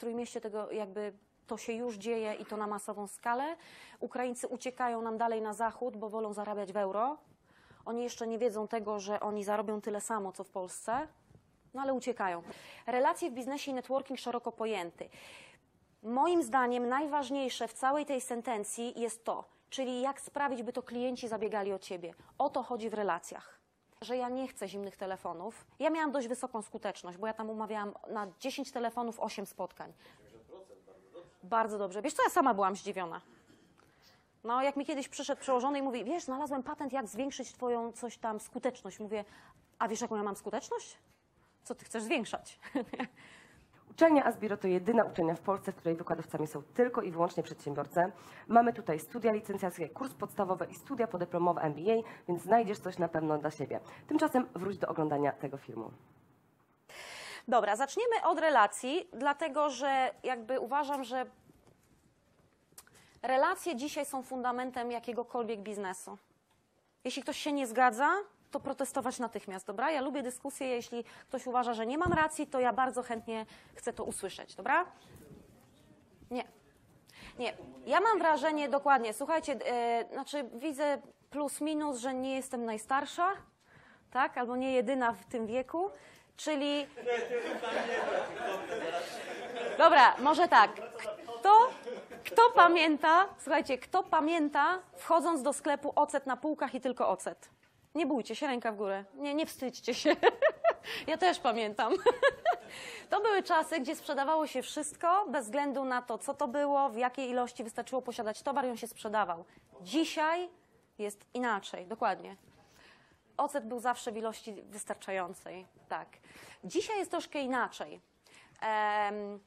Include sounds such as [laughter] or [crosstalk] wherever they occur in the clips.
Trójmieście tego jakby to się już dzieje i to na masową skalę. Ukraińcy uciekają nam dalej na zachód, bo wolą zarabiać w euro. Oni jeszcze nie wiedzą tego, że oni zarobią tyle samo, co w Polsce, no ale uciekają. Relacje w biznesie i networking szeroko pojęty. Moim zdaniem najważniejsze w całej tej sentencji jest to, czyli jak sprawić, by to klienci zabiegali o ciebie. O to chodzi w relacjach. Że ja nie chcę zimnych telefonów. Ja miałam dość wysoką skuteczność, bo ja tam umawiałam na 10 telefonów 8 spotkań. Bardzo dobrze. Wiesz co, ja sama byłam zdziwiona. No, jak mi kiedyś przyszedł przełożony i mówi, wiesz, znalazłem patent, jak zwiększyć twoją coś tam skuteczność. Mówię, a wiesz, jaką ja mam skuteczność? Co ty chcesz zwiększać? [laughs] Uczelnia Asbiro to jedyna uczelnia w Polsce, w której wykładowcami są tylko i wyłącznie przedsiębiorcy. Mamy tutaj studia licencjackie, kurs podstawowy i studia podyplomowe MBA, więc znajdziesz coś na pewno dla siebie. Tymczasem wróć do oglądania tego filmu. Dobra, zaczniemy od relacji, dlatego że jakby uważam, że relacje dzisiaj są fundamentem jakiegokolwiek biznesu. Jeśli ktoś się nie zgadza, to protestować natychmiast, dobra? Ja lubię dyskusję, jeśli ktoś uważa, że nie mam racji, to ja bardzo chętnie chcę to usłyszeć, dobra? Nie. Nie. Ja mam wrażenie, dokładnie, słuchajcie, e, znaczy widzę plus minus, że nie jestem najstarsza, tak? Albo nie jedyna w tym wieku, czyli... Dobra, może tak. Kto, kto pamięta, słuchajcie, kto pamięta, wchodząc do sklepu ocet na półkach i tylko ocet? Nie bójcie się, ręka w górę. Nie, nie wstydźcie się. [laughs] Ja też pamiętam. [laughs] To były czasy, gdzie sprzedawało się wszystko, bez względu na to, co to było, w jakiej ilości wystarczyło posiadać towar i on się sprzedawał. Dzisiaj jest inaczej, dokładnie. Ocet był zawsze w ilości wystarczającej, tak. Dzisiaj jest troszkę inaczej. Em,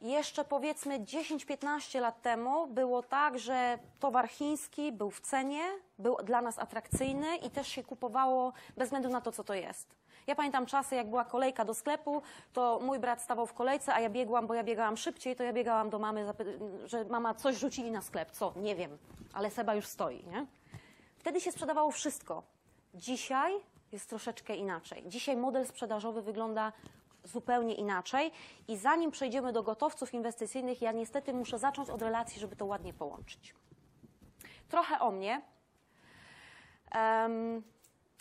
jeszcze powiedzmy 10-15 lat temu było tak, że towar chiński był w cenie, był dla nas atrakcyjny i też się kupowało bez względu na to, co to jest. Ja pamiętam czasy, jak była kolejka do sklepu, to mój brat stawał w kolejce, a ja biegłam, bo ja biegałam szybciej, to ja biegałam do mamy, że mama coś rzucili na sklep. Co? Nie wiem, ale Seba już stoi, nie? Wtedy się sprzedawało wszystko. Dzisiaj jest troszeczkę inaczej. Dzisiaj model sprzedażowy wygląda zupełnie inaczej i zanim przejdziemy do gotowców inwestycyjnych, ja niestety muszę zacząć od relacji, żeby to ładnie połączyć. Trochę o mnie.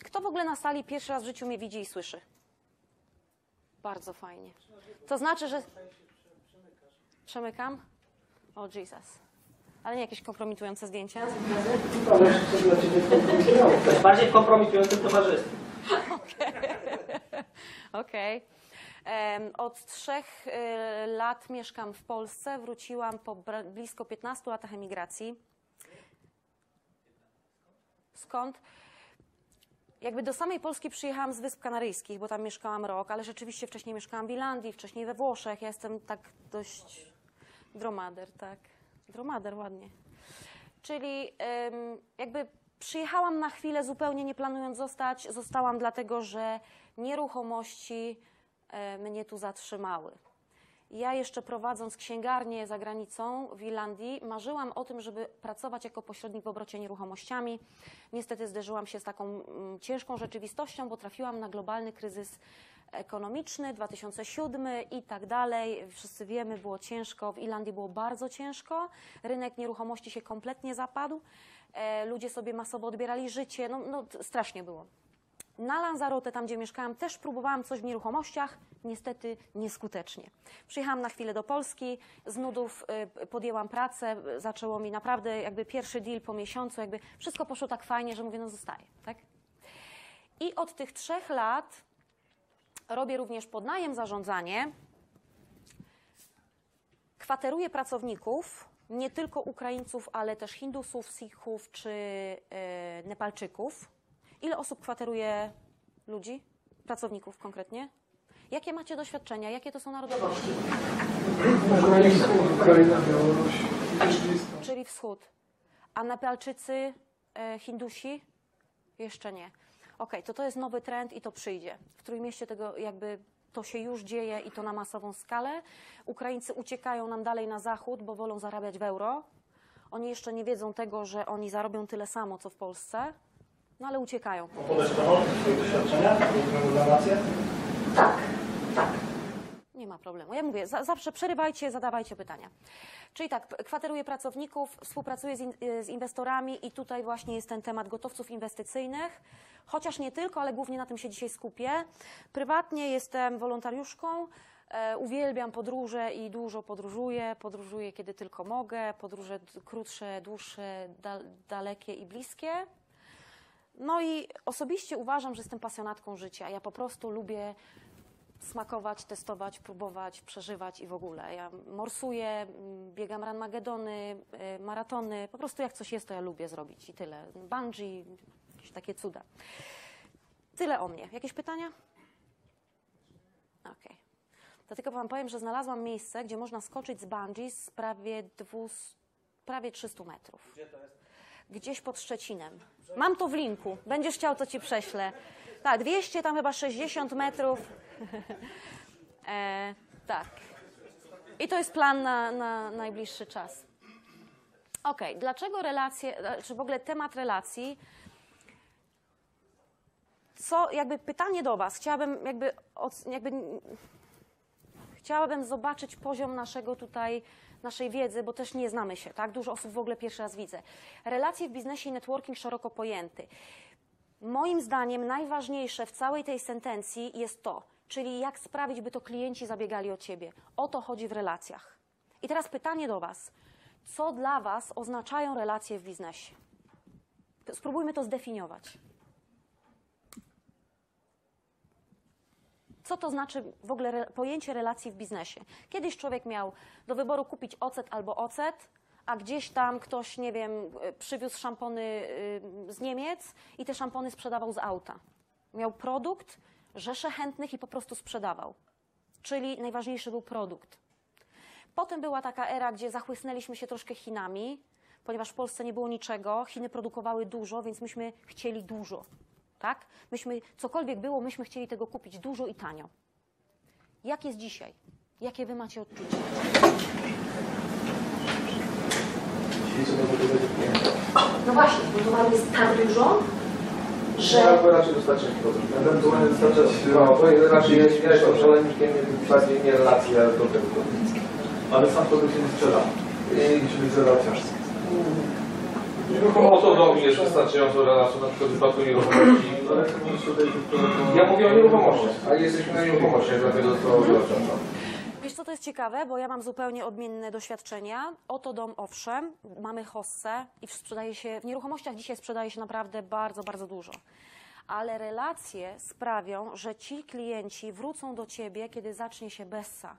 Kto w ogóle na sali pierwszy raz w życiu mnie widzi i słyszy? Bardzo fajnie. To znaczy, że... Przemykam? O, Jesus. Ale nie jakieś kompromitujące zdjęcia? Ciebie kompromitujące. Bardziej w kompromitującym towarzystwie. [laughs] Od trzech y, lat mieszkam w Polsce. Wróciłam po blisko 15 latach emigracji. Skąd? Jakby do samej Polski przyjechałam z Wysp Kanaryjskich, bo tam mieszkałam rok, ale rzeczywiście wcześniej mieszkałam w Irlandii, wcześniej we Włoszech. Ja jestem tak dość dromader, tak. Dromader, ładnie. Czyli em, jakby przyjechałam na chwilę zupełnie nie planując zostać. Zostałam dlatego, że nieruchomości mnie tu zatrzymały. Ja jeszcze prowadząc księgarnię za granicą w Irlandii, marzyłam o tym, żeby pracować jako pośrednik w obrocie nieruchomościami. Niestety zderzyłam się z taką mm, ciężką rzeczywistością, bo trafiłam na globalny kryzys ekonomiczny, 2007 i tak dalej. Wszyscy wiemy, było ciężko. W Irlandii było bardzo ciężko. Rynek nieruchomości się kompletnie zapadł. E, ludzie sobie masowo odbierali życie. No, no strasznie było. Na Lanzarote, tam gdzie mieszkałam, też próbowałam coś w nieruchomościach, niestety nieskutecznie. Przyjechałam na chwilę do Polski, z nudów y, podjęłam pracę, y, zaczęło mi naprawdę jakby pierwszy deal po miesiącu, jakby wszystko poszło tak fajnie, że mówię, no zostaję, tak? I od tych trzech lat robię również podnajem zarządzanie, kwateruję pracowników, nie tylko Ukraińców, ale też Hindusów, Sikhów czy e, Nepalczyków. Ile osób kwateruje ludzi, pracowników konkretnie? Jakie macie doświadczenia? Jakie to są narodowości? Czyli wschód. A Nepalczycy, e, Hindusi? Jeszcze nie. Okej, to to jest nowy trend i to przyjdzie. W Trójmieście tego jakby to się już dzieje i to na masową skalę. Ukraińcy uciekają nam dalej na zachód, bo wolą zarabiać w euro. Oni jeszcze nie wiedzą tego, że oni zarobią tyle samo, co w Polsce, no ale uciekają. Opowiesz to o swoich doświadczeniach, relacje? Nie Nie ma problemu. Ja mówię, za, zawsze przerywajcie, zadawajcie pytania. Czyli tak, kwateruję pracowników, współpracuję z, in, y, z inwestorami i tutaj właśnie jest ten temat gotowców inwestycyjnych. Chociaż nie tylko, ale głównie na tym się dzisiaj skupię. Prywatnie jestem wolontariuszką. E, uwielbiam podróże i dużo podróżuję. Podróżuję kiedy tylko mogę. Podróże krótsze, dłuższe, dal, dalekie i bliskie. No i osobiście uważam, że jestem pasjonatką życia. Ja po prostu lubię smakować, testować, próbować, przeżywać i w ogóle. Ja morsuję, biegam run magedony, y, maratony, po prostu jak coś jest, to ja lubię zrobić i tyle. Bungee, jakieś takie cuda. Tyle o mnie. Jakieś pytania? Okej. To tylko wam powiem, że znalazłam miejsce, gdzie można skoczyć z bungee z prawie, 200, prawie 300 metrów. Gdzie to jest? Gdzieś pod Szczecinem. Mam to w linku. Będziesz chciał, to ci prześlę. Tak, 200, tam chyba 60 metrów. [laughs] e, tak. I to jest plan na, na najbliższy czas. Okej, dlaczego relacje, czy w ogóle temat relacji co, jakby pytanie do Was, chciałabym jakby, jakby chciałabym zobaczyć poziom naszego tutaj, naszej wiedzy, bo też nie znamy się, tak? Dużo osób w ogóle pierwszy raz widzę. Relacje w biznesie i networking szeroko pojęty. Moim zdaniem najważniejsze w całej tej sentencji jest to, czyli jak sprawić, by to klienci zabiegali o Ciebie. O to chodzi w relacjach. I teraz pytanie do Was. Co dla Was oznaczają relacje w biznesie? Spróbujmy to zdefiniować. Co to znaczy w ogóle re, pojęcie relacji w biznesie? Kiedyś człowiek miał do wyboru kupić ocet albo ocet, a gdzieś tam ktoś, nie wiem, y, przywiózł szampony y, z Niemiec i te szampony sprzedawał z auta. Miał produkt, rzesze chętnych i po prostu sprzedawał. Czyli najważniejszy był produkt. Potem była taka era, gdzie zachłysnęliśmy się troszkę Chinami, ponieważ w Polsce nie było niczego, Chiny produkowały dużo, więc myśmy chcieli dużo. Tak? Myśmy, cokolwiek było, myśmy chcieli tego kupić dużo i tanio. Jak jest dzisiaj? Jakie wy macie odczucia? No właśnie, bo towaru jest tak dużo, że... No, raczej dostarczać. Ewentualnie dostarczać, no, to raczej jest, ja jestem zwolennikiem bardziej nie relacji, ale do tego. Ale sam produkt się nie sprzeda. I musi być relacja. Oto do mnie jest wystarczającą relacją, na przykład w przypadku nieruchomości. Ja mówię o nieruchomości, a jesteśmy na nieruchomościach, dlatego to odwracam. Wiesz co, to jest ciekawe, bo ja mam zupełnie odmienne doświadczenia. Oto dom, owszem, mamy hossę i sprzedaje się, w nieruchomościach dzisiaj sprzedaje się naprawdę bardzo, bardzo dużo. Ale relacje sprawią, że ci klienci wrócą do ciebie, kiedy zacznie się bessa.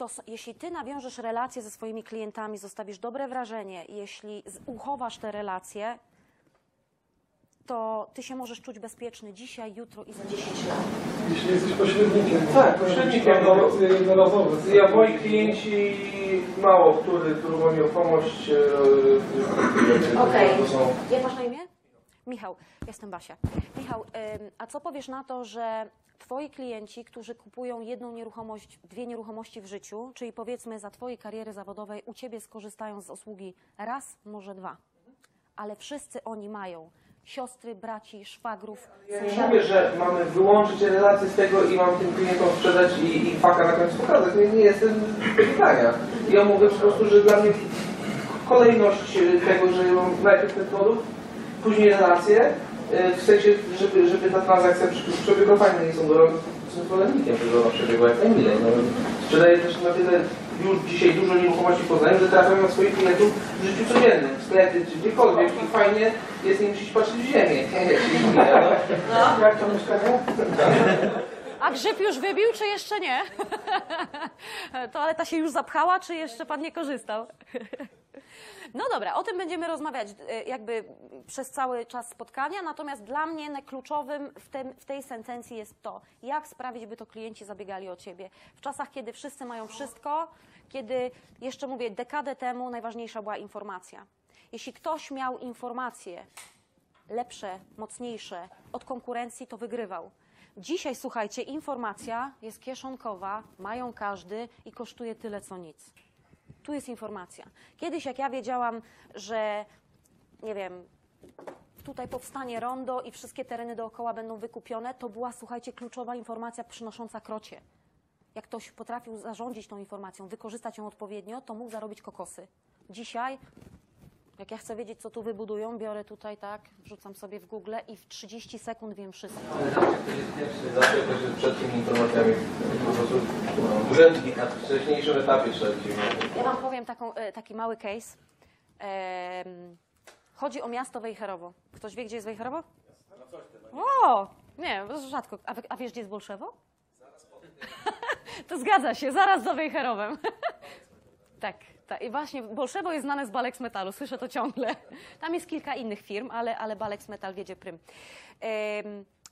To, jeśli ty nawiążesz relacje ze swoimi klientami, zostawisz dobre wrażenie, jeśli uchowasz te relacje, to ty się możesz czuć bezpieczny dzisiaj, jutro i za 10 lat. Jeśli jesteś pośrednikiem. Tak, pośrednikiem. Transakcje jednorazowe. Ja, moi klienci, mało który, którą nieruchomość, e, Okej. są Jak masz na imię? Michał, jestem Basia. Michał, a co powiesz na to, że twoi klienci, którzy kupują jedną nieruchomość, dwie nieruchomości w życiu, czyli powiedzmy za twojej kariery zawodowej u ciebie skorzystają z usługi raz, może dwa, ale wszyscy oni mają siostry, braci, szwagrów, Ja nie mówię, że mamy wyłączyć relacje z tego i mam tym klientom sprzedać i, i faka na końcu pokazać. Nie, jestem pytania. Ja mówię po prostu, że dla mnie kolejność tego, że mam najpierw ten produkt, później relacje, e, w sensie, żeby, żeby ta transakcja przebiegła fajnie, nie są jestem zwolennikiem, żeby ona przebiegła jak najmilej. No, sprzedaję też na tyle już dzisiaj dużo nieruchomości w Poznaniu, że trafiam na swoich klientów w życiu codziennym, w sklepie czy gdziekolwiek i fajnie jest nie musieć patrzeć w ziemię. [laughs] no. Jak to mieszkanie? A grzyb już wybił, czy jeszcze nie? [laughs] Toaleta się już zapchała, czy jeszcze pan nie korzystał? No dobra, o tym będziemy rozmawiać e, jakby przez cały czas spotkania, natomiast dla mnie kluczowym w, tym, w tej sentencji jest to, jak sprawić, by to klienci zabiegali o ciebie. W czasach, kiedy wszyscy mają wszystko, kiedy, jeszcze mówię, dekadę temu najważniejsza była informacja. Jeśli ktoś miał informacje lepsze, mocniejsze od konkurencji, to wygrywał. Dzisiaj, słuchajcie, informacja jest kieszonkowa, mają każdy i kosztuje tyle co nic. Tu jest informacja. Kiedyś, jak ja wiedziałam, że nie wiem, tutaj powstanie rondo i wszystkie tereny dookoła będą wykupione, to była, słuchajcie, kluczowa informacja przynosząca krocie. jak ktoś potrafił zarządzić tą informacją, wykorzystać ją odpowiednio, to mógł zarobić kokosy. Dzisiaj, jak ja chcę wiedzieć, co tu wybudują, biorę tutaj tak, wrzucam sobie w Google i w 30 sekund wiem wszystko. Zawsze też jest przed tymi informacjami po prostu urzędnik na wcześniejszym etapie śledzi. Ja Wam powiem taką, e, taki mały case. Chodzi o miasto Wejherowo. Ktoś wie, gdzie jest Wejherowo? O! Nie, rzadko. A, wy- a wiesz, gdzie jest Bolszewo? [laughs] to zgadza się, zaraz za Wejherowem. [laughs] tak, I właśnie Bolszewo jest znane z Balex Metalu, słyszę to ciągle. Tam jest kilka innych firm, ale, ale Balex Metal wiedzie prym.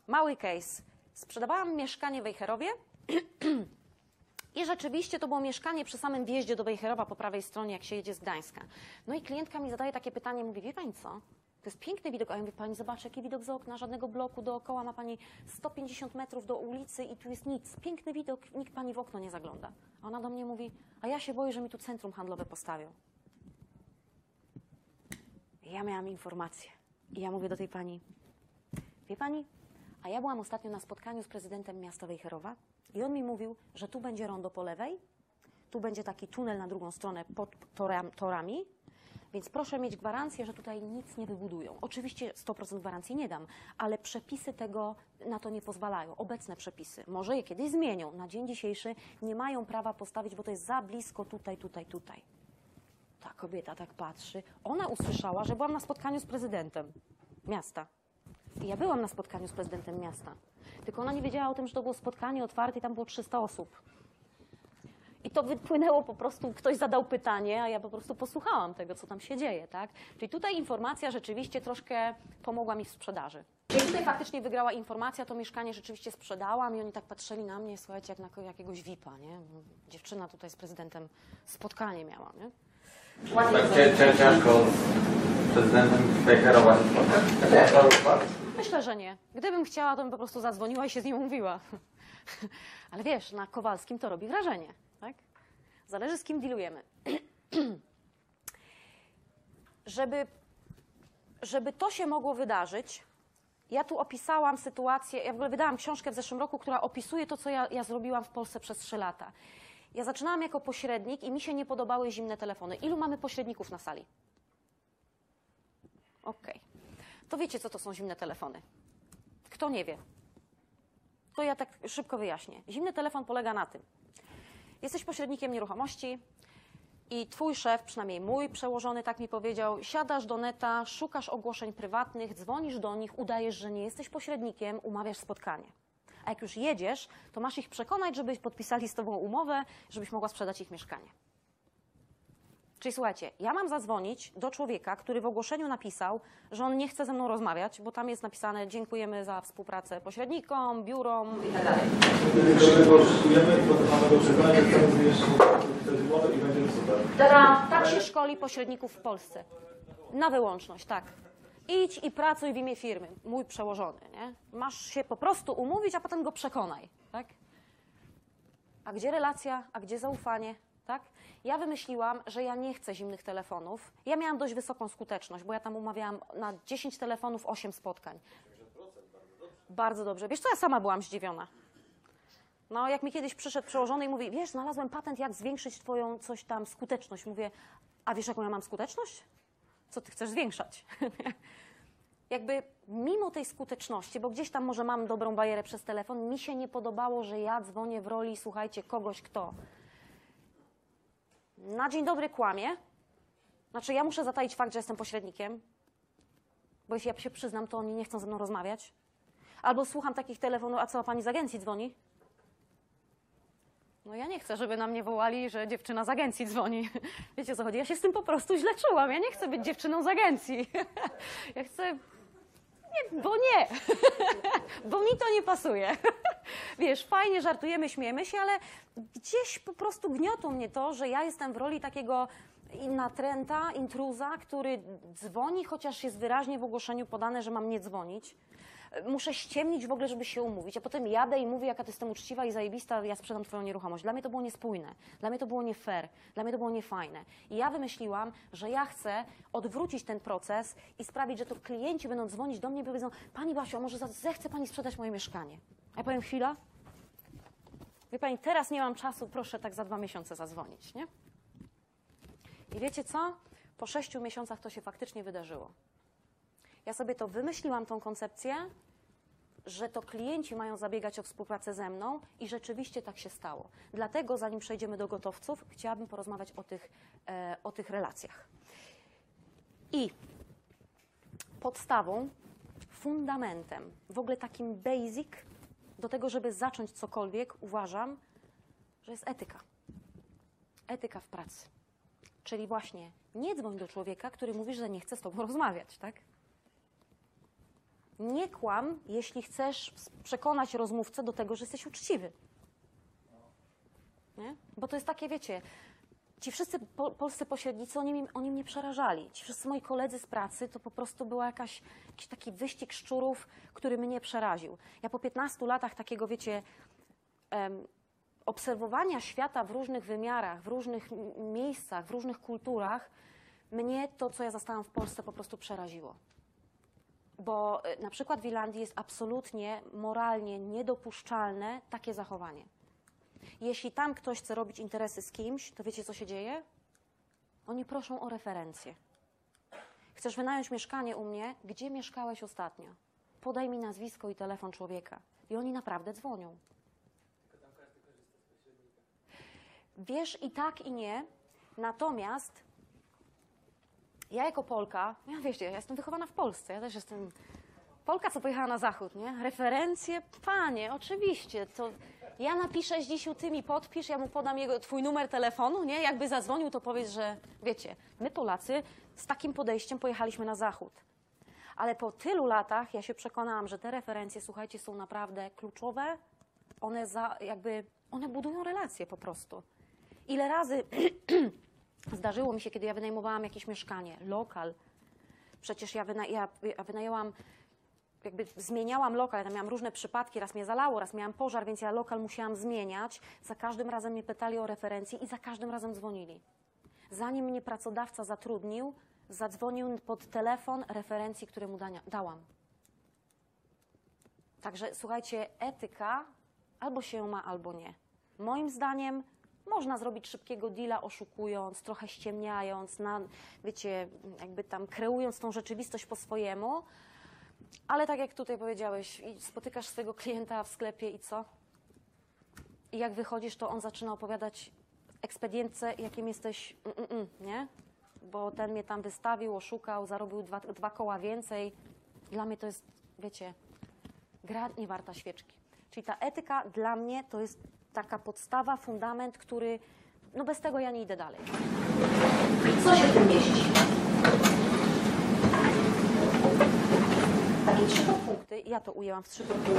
Mały case. Sprzedawałam mieszkanie w Wejherowie [clears throat] i rzeczywiście to było mieszkanie przy samym wjeździe do Wejherowa po prawej stronie, jak się jedzie z Gdańska. No i klientka mi zadaje takie pytanie, mówi, wie pani co? To jest piękny widok, a ja mówię, pani zobacz, jaki widok z okna, żadnego bloku dookoła, ma pani 150 metrów do ulicy i tu jest nic. Piękny widok, nikt pani w okno nie zagląda. A ona do mnie mówi, a ja się boję, że mi tu centrum handlowe postawią. Ja miałam informację. I ja mówię do tej pani, wie pani, a ja byłam ostatnio na spotkaniu z prezydentem miasta Wejherowa i on mi mówił, że tu będzie rondo po lewej, tu będzie taki tunel na drugą stronę pod toram, torami, więc proszę mieć gwarancję, że tutaj nic nie wybudują. Oczywiście 100% gwarancji nie dam, ale przepisy tego na to nie pozwalają. Obecne przepisy. Może je kiedyś zmienią. Na dzień dzisiejszy nie mają prawa postawić, bo to jest za blisko tutaj, tutaj, tutaj. Ta kobieta tak patrzy. Ona usłyszała, że byłam na spotkaniu z prezydentem miasta. I ja byłam na spotkaniu z prezydentem miasta. Tylko ona nie wiedziała o tym, że to było spotkanie otwarte i tam było 300 osób. I to wypłynęło po prostu, ktoś zadał pytanie, a ja po prostu posłuchałam tego, co tam się dzieje, tak? Czyli tutaj informacja rzeczywiście troszkę pomogła mi w sprzedaży. Czyli tutaj faktycznie wygrała informacja, to mieszkanie rzeczywiście sprzedałam i oni tak patrzyli na mnie, słuchajcie, jak na jakiegoś VIP-a, nie? Dziewczyna tutaj z prezydentem spotkanie miała, nie? Tak cię, cię, ciężko z prezydentem tutaj kierować spotkać. Myślę, że nie. Gdybym chciała, to bym po prostu zadzwoniła i się z nim umówiła. [laughs] Ale wiesz, na Kowalskim to robi wrażenie, tak? Zależy z kim dealujemy. [clears throat] żeby, żeby to się mogło wydarzyć, ja tu opisałam sytuację, ja w ogóle wydałam książkę w zeszłym roku, która opisuje to, co ja, ja zrobiłam w Polsce przez trzy lata. Ja zaczynałam jako pośrednik i mi się nie podobały zimne telefony. Ilu mamy pośredników na sali? Okej. To wiecie, co to są zimne telefony. Kto nie wie? To ja tak szybko wyjaśnię. Zimny telefon polega na tym. Jesteś pośrednikiem nieruchomości i twój szef, przynajmniej mój przełożony tak mi powiedział, siadasz do neta, szukasz ogłoszeń prywatnych, dzwonisz do nich, udajesz, że nie jesteś pośrednikiem, umawiasz spotkanie. A jak już jedziesz, to masz ich przekonać, żebyś podpisali z tobą umowę, żebyś mogła sprzedać ich mieszkanie. Czyli słuchajcie, ja mam zadzwonić do człowieka, który w ogłoszeniu napisał, że on nie chce ze mną rozmawiać, bo tam jest napisane dziękujemy za współpracę pośrednikom, biurom i tak dalej. Poszukujemy, to mamy do będziemy! Tak się szkoli pośredników w Polsce. Na wyłączność, tak. Idź i pracuj w imię firmy. Mój przełożony, nie? Masz się po prostu umówić, a potem go przekonaj, tak? A gdzie relacja, a gdzie zaufanie, tak? Ja wymyśliłam, że ja nie chcę zimnych telefonów. Ja miałam dość wysoką skuteczność, bo ja tam umawiałam na 10 telefonów 8 spotkań. Bardzo dobrze. Wiesz co, ja sama byłam zdziwiona. No, jak mi kiedyś przyszedł przełożony i mówi, wiesz, znalazłem patent, jak zwiększyć twoją coś tam skuteczność. Mówię, a wiesz, jaką ja mam skuteczność? Co ty chcesz zwiększać? [laughs] Jakby mimo tej skuteczności, bo gdzieś tam może mam dobrą barierę przez telefon, mi się nie podobało, że ja dzwonię w roli, słuchajcie, kogoś, kto na dzień dobry kłamie. Znaczy, ja muszę zataić fakt, że jestem pośrednikiem, bo jeśli ja się przyznam, to oni nie chcą ze mną rozmawiać. Albo słucham takich telefonów, a co, pani z agencji dzwoni? No ja nie chcę, żeby na mnie wołali, że dziewczyna z agencji dzwoni. [laughs] Wiecie o co chodzi? Ja się z tym po prostu źle czułam. Ja nie chcę być dziewczyną z agencji. [laughs] Ja chcę... Bo nie. [laughs] Bo mi to nie pasuje. [laughs] Wiesz, fajnie żartujemy, śmiejemy się, ale gdzieś po prostu gniotło mnie to, że ja jestem w roli takiego natręta, intruza, który dzwoni, chociaż jest wyraźnie w ogłoszeniu podane, że mam nie dzwonić. Muszę ściemnić w ogóle, żeby się umówić, a potem jadę i mówię, jaka ty jestem uczciwa i zajebista, ja sprzedam twoją nieruchomość. Dla mnie to było niespójne, dla mnie to było nie fair, dla mnie to było niefajne. I ja wymyśliłam, że ja chcę odwrócić ten proces i sprawić, że to klienci będą dzwonić do mnie i powiedzą, pani Basiu, a może zechce pani sprzedać moje mieszkanie? A ja powiem, chwila, Wie pani, teraz nie mam czasu, proszę tak za dwa miesiące zadzwonić, nie? I wiecie co? Po sześciu miesiącach to się faktycznie wydarzyło. Ja sobie to wymyśliłam, tą koncepcję, że to klienci mają zabiegać o współpracę ze mną i rzeczywiście tak się stało. Dlatego, zanim przejdziemy do gotowców, chciałabym porozmawiać o tych, e, o tych relacjach. I podstawą, fundamentem, w ogóle takim basic do tego, żeby zacząć cokolwiek, uważam, że jest etyka. Etyka w pracy. Czyli właśnie nie dzwoń do człowieka, który mówi, że nie chce z tobą [laughs] rozmawiać, tak? Nie kłam, jeśli chcesz przekonać rozmówcę do tego, że jesteś uczciwy. Nie? Bo to jest takie, wiecie, ci wszyscy po, polscy pośrednicy, oni, oni mnie przerażali. Ci wszyscy moi koledzy z pracy, to po prostu była jakaś, jakiś taki wyścig szczurów, który mnie przeraził. Ja po 15 latach takiego, wiecie, em, obserwowania świata w różnych wymiarach, w różnych miejscach, w różnych kulturach, mnie to, co ja zastałam w Polsce, po prostu przeraziło. Bo y, na przykład w Irlandii jest absolutnie moralnie niedopuszczalne takie zachowanie. Jeśli tam ktoś chce robić interesy z kimś, to wiecie, co się dzieje? Oni proszą o referencję. Chcesz wynająć mieszkanie u mnie? Gdzie mieszkałeś ostatnio? Podaj mi nazwisko i telefon człowieka. I oni naprawdę dzwonią. Wiesz i tak, i nie. Natomiast ja jako Polka, ja wiecie, ja jestem wychowana w Polsce, ja też jestem Polka, co pojechała na zachód, nie? Referencje, panie, oczywiście, to ja napiszę Zdzisiu, ty mi podpisz, ja mu podam jego, twój numer telefonu, nie? Jakby zadzwonił, to powiedz, że wiecie, my Polacy z takim podejściem pojechaliśmy na zachód. Ale po tylu latach ja się przekonałam, że te referencje, słuchajcie, są naprawdę kluczowe. One za, jakby, one budują relacje po prostu. Ile razy [clears throat] zdarzyło mi się, kiedy ja wynajmowałam jakieś mieszkanie, lokal. Przecież ja, wyna, ja, ja wynajęłam, jakby zmieniałam lokal, ja miałam różne przypadki, raz mnie zalało, raz miałam pożar, więc ja lokal musiałam zmieniać. Za każdym razem mnie pytali o referencje i za każdym razem dzwonili. Zanim mnie pracodawca zatrudnił, zadzwonił pod telefon referencji, które mu dania, dałam. Także słuchajcie, etyka albo się ma, albo nie. Moim zdaniem można zrobić szybkiego deala oszukując, trochę ściemniając, na, wiecie, jakby tam kreując tą rzeczywistość po swojemu, ale tak jak tutaj powiedziałeś, spotykasz swojego klienta w sklepie i co? I jak wychodzisz, to on zaczyna opowiadać ekspedientce, jakim jesteś, mm, mm, mm, nie? Bo ten mnie tam wystawił, oszukał, zarobił dwa, dwa koła więcej. Dla mnie to jest, wiecie, gra nie warta świeczki. Czyli ta etyka dla mnie to jest taka podstawa, fundament, który, no bez tego ja nie idę dalej. Co się w tym mieści? Takie trzy podpunkty. Punkty, ja to ujęłam w trzy punkty.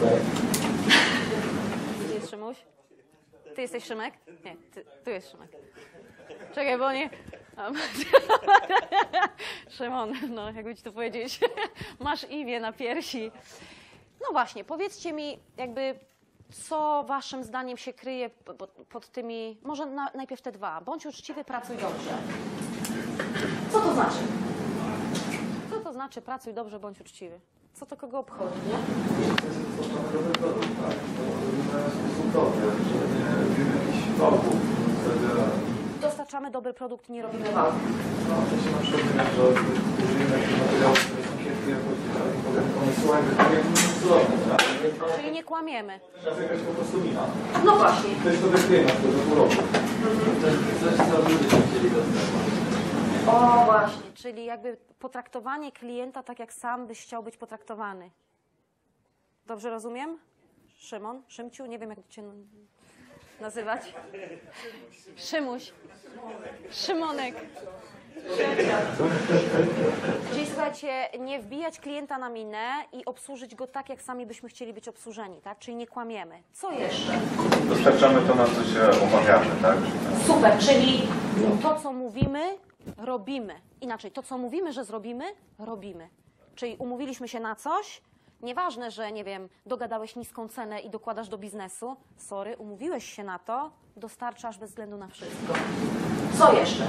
No. Gdzie jest Szymuś? Ty jesteś Szymek? Nie, ty, tu jest Szymek. Czekaj, bo nie... [laughs] Szymon, no jakby ci to powiedzieć, [laughs] masz Iwie na piersi. No właśnie, powiedzcie mi jakby, co waszym zdaniem się kryje pod, tymi, może na, najpierw te dwa. Bądź uczciwy, pracuj dobrze. Co to znaczy? Co to znaczy pracuj dobrze, bądź uczciwy? Co to kogo obchodzi, nie? To robimy Dostarczamy dobry produkt, nie robimy Wow. wałów. no, w sensie na przykład, że użyjemy jakichś materiałów, które są kiepskie jakości, tak, potem tak jak nie tak? Czyli nie kłamiemy. Teraz jakaś po prostu mina. No właśnie. To jest to wyklejma, to do pół roku. Coś, co ludzie się chcieli dostać. O, właśnie. Czyli jakby potraktowanie klienta tak, jak sam byś chciał być potraktowany. Dobrze rozumiem? Szymon? Szymciu? Nie wiem, jak cię nazywać. Szymuś. Szymonek. Czyli słuchajcie, nie wbijać klienta na minę i obsłużyć go tak, jak sami byśmy chcieli być obsłużeni, tak? Czyli nie kłamiemy. Co jeszcze? Dostarczamy to, na co się umawiamy, tak? Super, czyli To, co mówimy, robimy. Inaczej, to, co mówimy, że zrobimy, robimy. Czyli umówiliśmy się na coś, nieważne, że, nie wiem, dogadałeś niską cenę i dokładasz do biznesu, sorry, umówiłeś się na to, dostarczasz bez względu na wszystko. co jeszcze?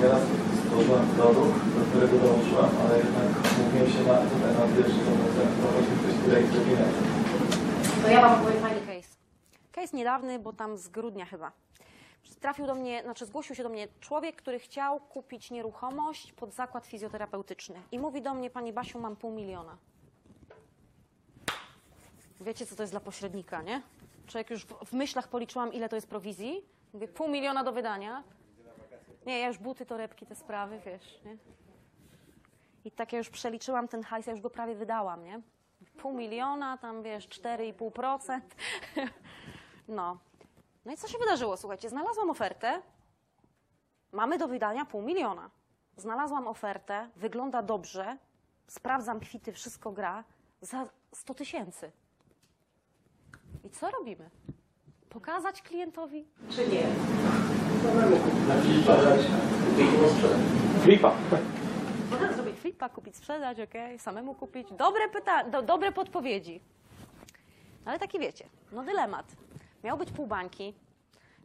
Nieraz stworzyłem produkt, do którego dołączyłem, ale jednak mówiłem się na, tutaj na pierwszy zamówienie, to właśnie ktoś do pieniędzy. To ja wam powiem Fajny case. Case niedawny, bo tam z grudnia chyba. Trafił do mnie, znaczy zgłosił się do mnie człowiek, który chciał kupić nieruchomość pod zakład fizjoterapeutyczny. I mówi do mnie, pani Basiu, mam pół miliona. Wiecie, co to jest dla pośrednika, nie? Człowiek już w, w myślach policzyłam, ile to jest prowizji. Mówię, pół miliona do wydania. Nie, ja już buty, torebki, te sprawy, wiesz, nie? I tak ja już przeliczyłam ten hajs, ja już go prawie wydałam, nie? Pół miliona, tam wiesz, 4,5%. [laughs] No. No i co się wydarzyło? Słuchajcie, znalazłam ofertę. Mamy do wydania pół miliona. Znalazłam ofertę, wygląda dobrze, sprawdzam kwity, wszystko gra, za 100 tysięcy. I co robimy? Pokazać klientowi? czy nie? Kupić i sprzedać. Flipa. [laughs] Można zrobić flipa, kupić, sprzedać, okej, samemu kupić. Dobre pytania, do, dobre podpowiedzi. Ale taki wiecie, no dylemat. Miał być pół bańki,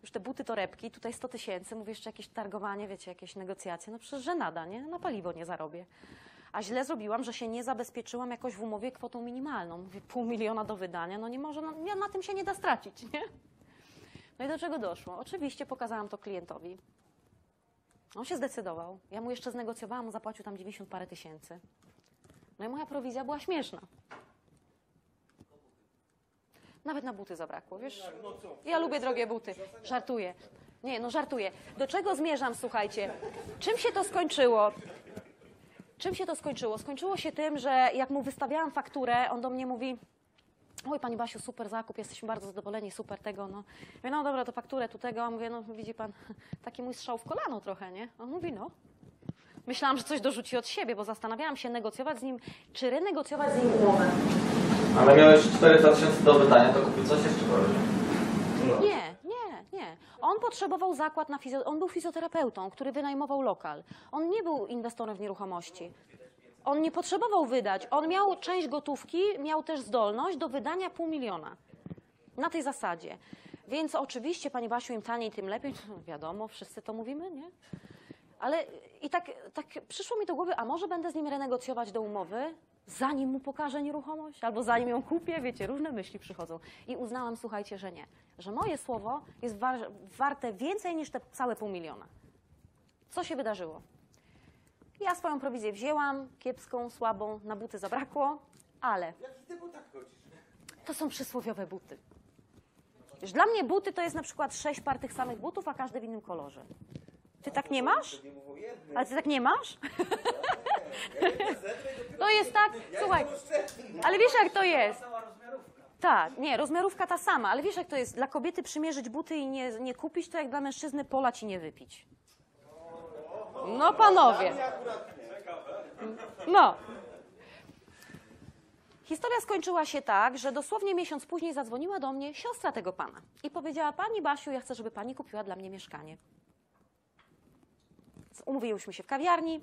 już te buty, torebki, tutaj 100 tysięcy, mówię jeszcze jakieś targowanie, wiecie, jakieś negocjacje. No przecież żenada, nie? Na paliwo nie zarobię. A źle zrobiłam, że się nie zabezpieczyłam jakoś w umowie kwotą minimalną. Mówię, pół miliona do wydania, no nie może, no, na tym się nie da stracić, nie? No i do czego doszło? Oczywiście pokazałam to klientowi. On się zdecydował. Ja mu jeszcze znegocjowałam, zapłacił tam 90 parę tysięcy. No i moja prowizja była śmieszna. Nawet na buty zabrakło, wiesz? Ja lubię drogie buty. Żartuję. Nie, no żartuję. Do czego zmierzam, słuchajcie? Czym się to skończyło? Czym się to skończyło? Skończyło się tym, że jak mu wystawiałam fakturę, on do mnie mówi, oj Pani Basiu, super zakup, jesteśmy bardzo zadowoleni, super tego, no. Mówię, no dobra, to fakturę tu tego, a mówię, no widzi Pan, [laughs] taki mój strzał w kolano trochę, nie? On mówi, no. Myślałam, że coś dorzuci od siebie, bo zastanawiałam się negocjować z nim, czy renegocjować z nim umowę. Ale miałeś 400 tysięcy do wydania, to kupić coś jeszcze bardziej. Nie, nie, nie. On potrzebował zakład na fizjo... On był fizjoterapeutą, który wynajmował lokal. On nie był inwestorem w nieruchomości. On nie potrzebował wydać. On miał część gotówki, miał też zdolność do wydania pół miliona. Na tej zasadzie. Więc oczywiście, Pani Basiu, im taniej, tym lepiej. [laughs] No, wiadomo, wszyscy to mówimy, nie? Ale i tak, tak przyszło mi do głowy, a może będę z nim renegocjować do umowy, zanim mu pokażę nieruchomość, albo zanim ją kupię, wiecie, różne myśli przychodzą. I uznałam, słuchajcie, że nie, że moje słowo jest war, warte więcej niż te całe pół miliona. Co się wydarzyło? Ja swoją prowizję wzięłam, kiepską, słabą, na buty zabrakło, ale to są przysłowiowe buty. Wiesz, dla mnie buty to jest na przykład sześć par tych samych butów, a każdy w innym kolorze. Ty tak nie masz? Ale ty tak nie masz? [laughs] To [laughs] jest tak, słuchaj, ale wiesz jak to jest? Tak, nie, rozmiarówka ta sama, ale wiesz jak to jest? Dla kobiety przymierzyć buty i nie, nie kupić, to jak dla mężczyzny polać i nie wypić. No panowie. No. Historia skończyła się tak, że dosłownie miesiąc później zadzwoniła do mnie siostra tego pana i powiedziała: Pani Basiu, ja chcę, żeby pani kupiła dla mnie mieszkanie. Umówiłyśmy się w kawiarni,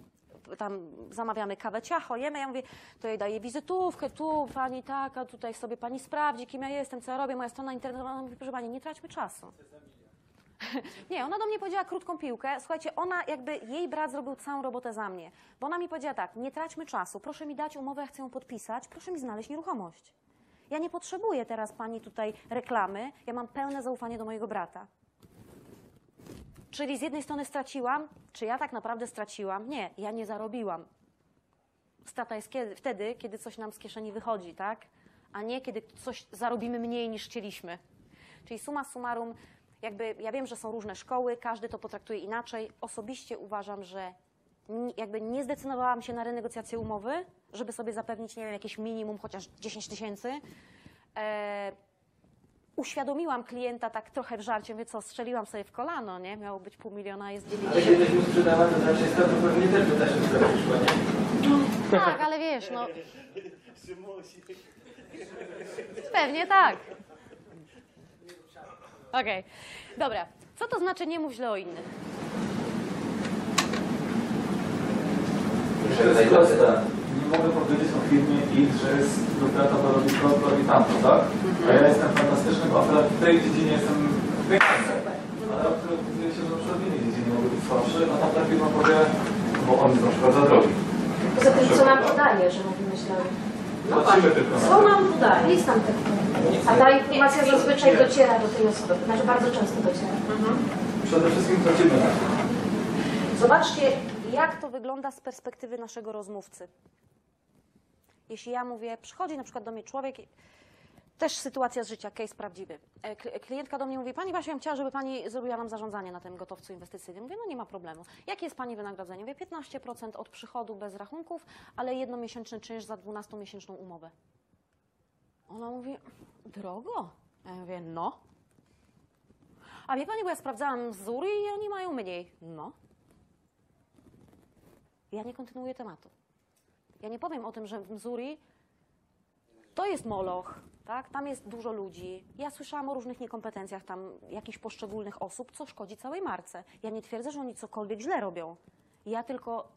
tam zamawiamy kawę ciacho, jemy. Ja mówię, to jej daję wizytówkę, tu pani taka, tutaj sobie pani sprawdzi, kim ja jestem, co ja robię, moja strona internetowa. Ona mówi, proszę pani, nie traćmy czasu. [laughs] Nie, ona do mnie powiedziała krótką piłkę. Słuchajcie, ona jakby, jej brat zrobił całą robotę za mnie. Bo ona mi powiedziała tak, nie traćmy czasu, proszę mi dać umowę, ja chcę ją podpisać, proszę mi znaleźć nieruchomość. Ja nie potrzebuję teraz pani tutaj reklamy, ja mam pełne zaufanie do mojego brata. Czyli z jednej strony straciłam, czy ja tak naprawdę straciłam? Nie, ja nie zarobiłam. Strata jest kiedy, wtedy, kiedy coś nam z kieszeni wychodzi, tak? A nie kiedy coś zarobimy mniej niż chcieliśmy. Czyli suma summarum, jakby ja wiem, że są różne szkoły, każdy to potraktuje inaczej. Osobiście uważam, że jakby nie zdecydowałam się na renegocjację umowy, żeby sobie zapewnić, nie wiem, jakieś minimum, chociaż 10 tysięcy. E, uświadomiłam klienta tak trochę w żarcie, mówię, co, strzeliłam sobie w kolano, nie? Miało być pół miliona, a jest Ale 90. kiedyś mu sprzedała, to znaczy to pewnie też by też przyszło, nie? Tak, ale wiesz, no... Pewnie tak. Okej, dobra. Co to znaczy nie mów źle o innych? Nie mogę powiedzieć o firmie X, że jest dobrata, to robi to, to robi tamto, tak? A ja jestem fantastyczny, bo akurat w tej dziedzinie jestem pieniądze. Ale okazuje się, że na przykład w innej dziedzinie mogę być słabszy, a tamta firma powie, bo on jest na przykład za drogi. Poza tym, co nam podaje, że mówimy źle. Tylko na Co to. nam podaje? Jest tam taki A ta informacja zazwyczaj dociera do tej osoby. Znaczy bardzo często dociera. Przede wszystkim tracimy na tym. Zobaczcie, jak to wygląda z perspektywy naszego rozmówcy. Jeśli ja mówię, przychodzi na przykład do mnie człowiek, też sytuacja z życia, case prawdziwy. E, kli- Klientka do mnie mówi, Pani Basiu, ja chciała, żeby Pani zrobiła nam zarządzanie na tym gotowcu inwestycyjnym. Mówię, no nie ma problemu. Jakie jest Pani wynagrodzenie? Mówię, 15% od przychodu bez rachunków, ale jednomiesięczny czynsz za 12-miesięczną umowę. Ona mówi, drogo. Ja mówię, no. A wie Pani, bo ja sprawdzałam Zury i oni mają mniej. No. Ja nie kontynuuję tematu. Ja nie powiem o tym, że w Missouri to jest moloch, tak? Tam jest dużo ludzi. Ja słyszałam o różnych niekompetencjach tam jakichś poszczególnych osób, co szkodzi całej marce. Ja nie twierdzę, że oni cokolwiek źle robią. Ja tylko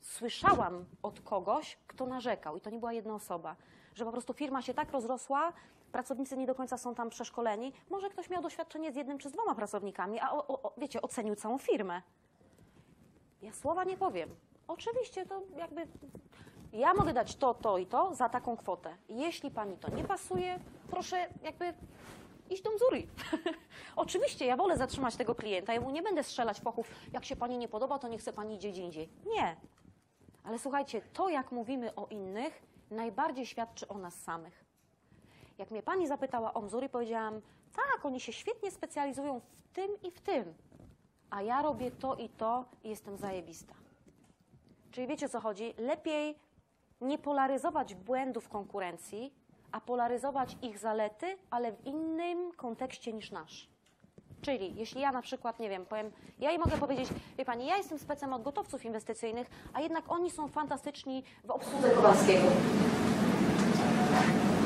słyszałam od kogoś, kto narzekał, i to nie była jedna osoba, że po prostu firma się tak rozrosła, pracownicy nie do końca są tam przeszkoleni. Może ktoś miał doświadczenie z jednym czy z dwoma pracownikami, a o, o, wiecie, ocenił całą firmę. Ja słowa nie powiem. Oczywiście to jakby. Ja mogę dać to, to i to za taką kwotę. Jeśli pani to nie pasuje, proszę jakby iść do Mzuri. [laughs] Oczywiście ja wolę zatrzymać tego klienta. Ja mu nie będę strzelać fochów. Jak się pani nie podoba, to nie chce pani gdzie indziej. Nie. Ale słuchajcie, to jak mówimy o innych, najbardziej świadczy o nas samych. Jak mnie pani zapytała o Mzuri, powiedziałam, tak, oni się świetnie specjalizują w tym i w tym a ja robię to i to i jestem zajebista. Czyli wiecie o co chodzi? Lepiej nie polaryzować błędów konkurencji, a polaryzować ich zalety, ale w innym kontekście niż nasz. Czyli jeśli ja na przykład, nie wiem, powiem, ja jej mogę powiedzieć, wie pani, ja jestem specem od gotowców inwestycyjnych, a jednak oni są fantastyczni w obsłudze Kowalskiego.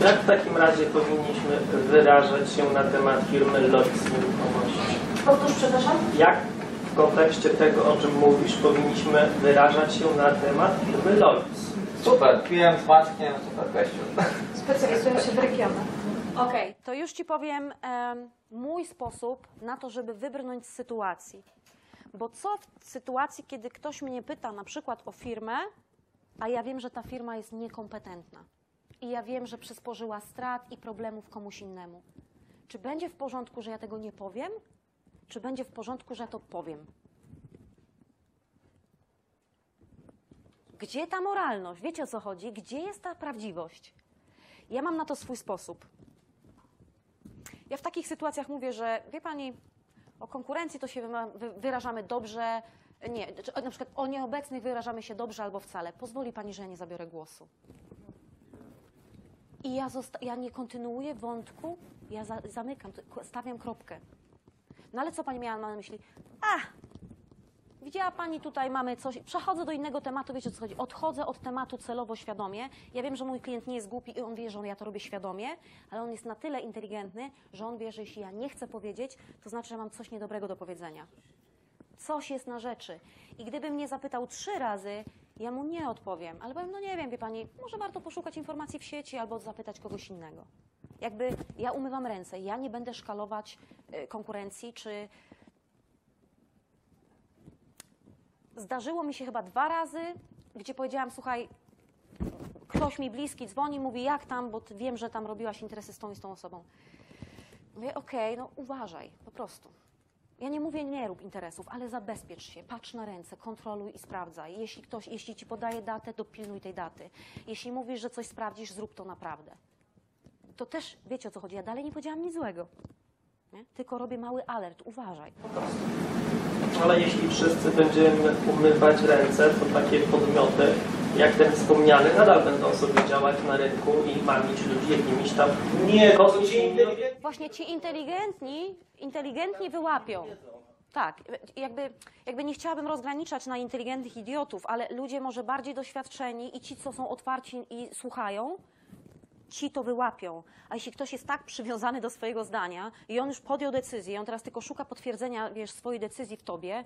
Jak w takim razie powinniśmy wyrażać się na temat firmy Lots Nieruchomości? Powtórz, przepraszam. Jak w kontekście tego, o czym mówisz, powinniśmy wyrażać się na temat firmy Lots? Super, piłem z Maćkiem, super gościu. Specjalizują się w regionach. [laughs] Okej, to już Ci powiem em, mój sposób na to, żeby wybrnąć z sytuacji. Bo co w sytuacji, kiedy ktoś mnie pyta na przykład o firmę, a ja wiem, że ta firma jest niekompetentna i ja wiem, że przysporzyła strat i problemów komuś innemu. Czy będzie w porządku, że ja tego nie powiem? Czy będzie w porządku, że to powiem? Gdzie ta moralność? Wiecie o co chodzi? Gdzie jest ta prawdziwość? Ja mam na to swój sposób. Ja w takich sytuacjach mówię, że wie pani, o konkurencji to się wyrażamy dobrze, nie, czy na przykład o nieobecnych wyrażamy się dobrze albo wcale. Pozwoli pani, że ja nie zabiorę głosu. I ja, ja nie kontynuuję wątku, ja za- zamykam, stawiam kropkę. No ale co pani miała na myśli? A, Widziała Pani tutaj, mamy coś. Przechodzę do innego tematu, wiecie co chodzi. Odchodzę od tematu celowo, świadomie. Ja wiem, że mój klient nie jest głupi i on wie, że ja to robię świadomie, ale on jest na tyle inteligentny, że on wie, że jeśli ja nie chcę powiedzieć, to znaczy, że mam coś niedobrego do powiedzenia. Coś jest na rzeczy. I gdyby mnie zapytał trzy razy, ja mu nie odpowiem, ale powiem, no nie wiem, wie Pani, może warto poszukać informacji w sieci albo zapytać kogoś innego. Jakby ja umywam ręce, ja nie będę szkalować y, konkurencji czy Zdarzyło mi się chyba dwa razy, gdzie powiedziałam, słuchaj, ktoś mi bliski dzwoni, mówi, jak tam, bo wiem, że tam robiłaś interesy z tą i z tą osobą. Mówię, okej, no uważaj, po prostu. Ja nie mówię, nie rób interesów, ale zabezpiecz się, patrz na ręce, kontroluj i sprawdzaj. Jeśli ktoś, jeśli ci podaje datę, dopilnuj tej daty. Jeśli mówisz, że coś sprawdzisz, zrób to naprawdę. To też, wiecie o co chodzi, ja dalej nie powiedziałam nic złego. Nie? Tylko robię mały alert, uważaj. Ale jeśli wszyscy będziemy umywać ręce, to takie podmioty, jak ten wspomniany, nadal będą sobie działać na rynku i mamić ludzi jakimiś tam nie Właśnie ci inteligentni, inteligentni wyłapią. Tak, jakby, jakby nie chciałabym rozgraniczać na inteligentnych idiotów, ale ludzie może bardziej doświadczeni i ci, co są otwarci i słuchają, ci to wyłapią. A jeśli ktoś jest tak przywiązany do swojego zdania i on już podjął decyzję, on teraz tylko szuka potwierdzenia, wiesz, swojej decyzji w tobie,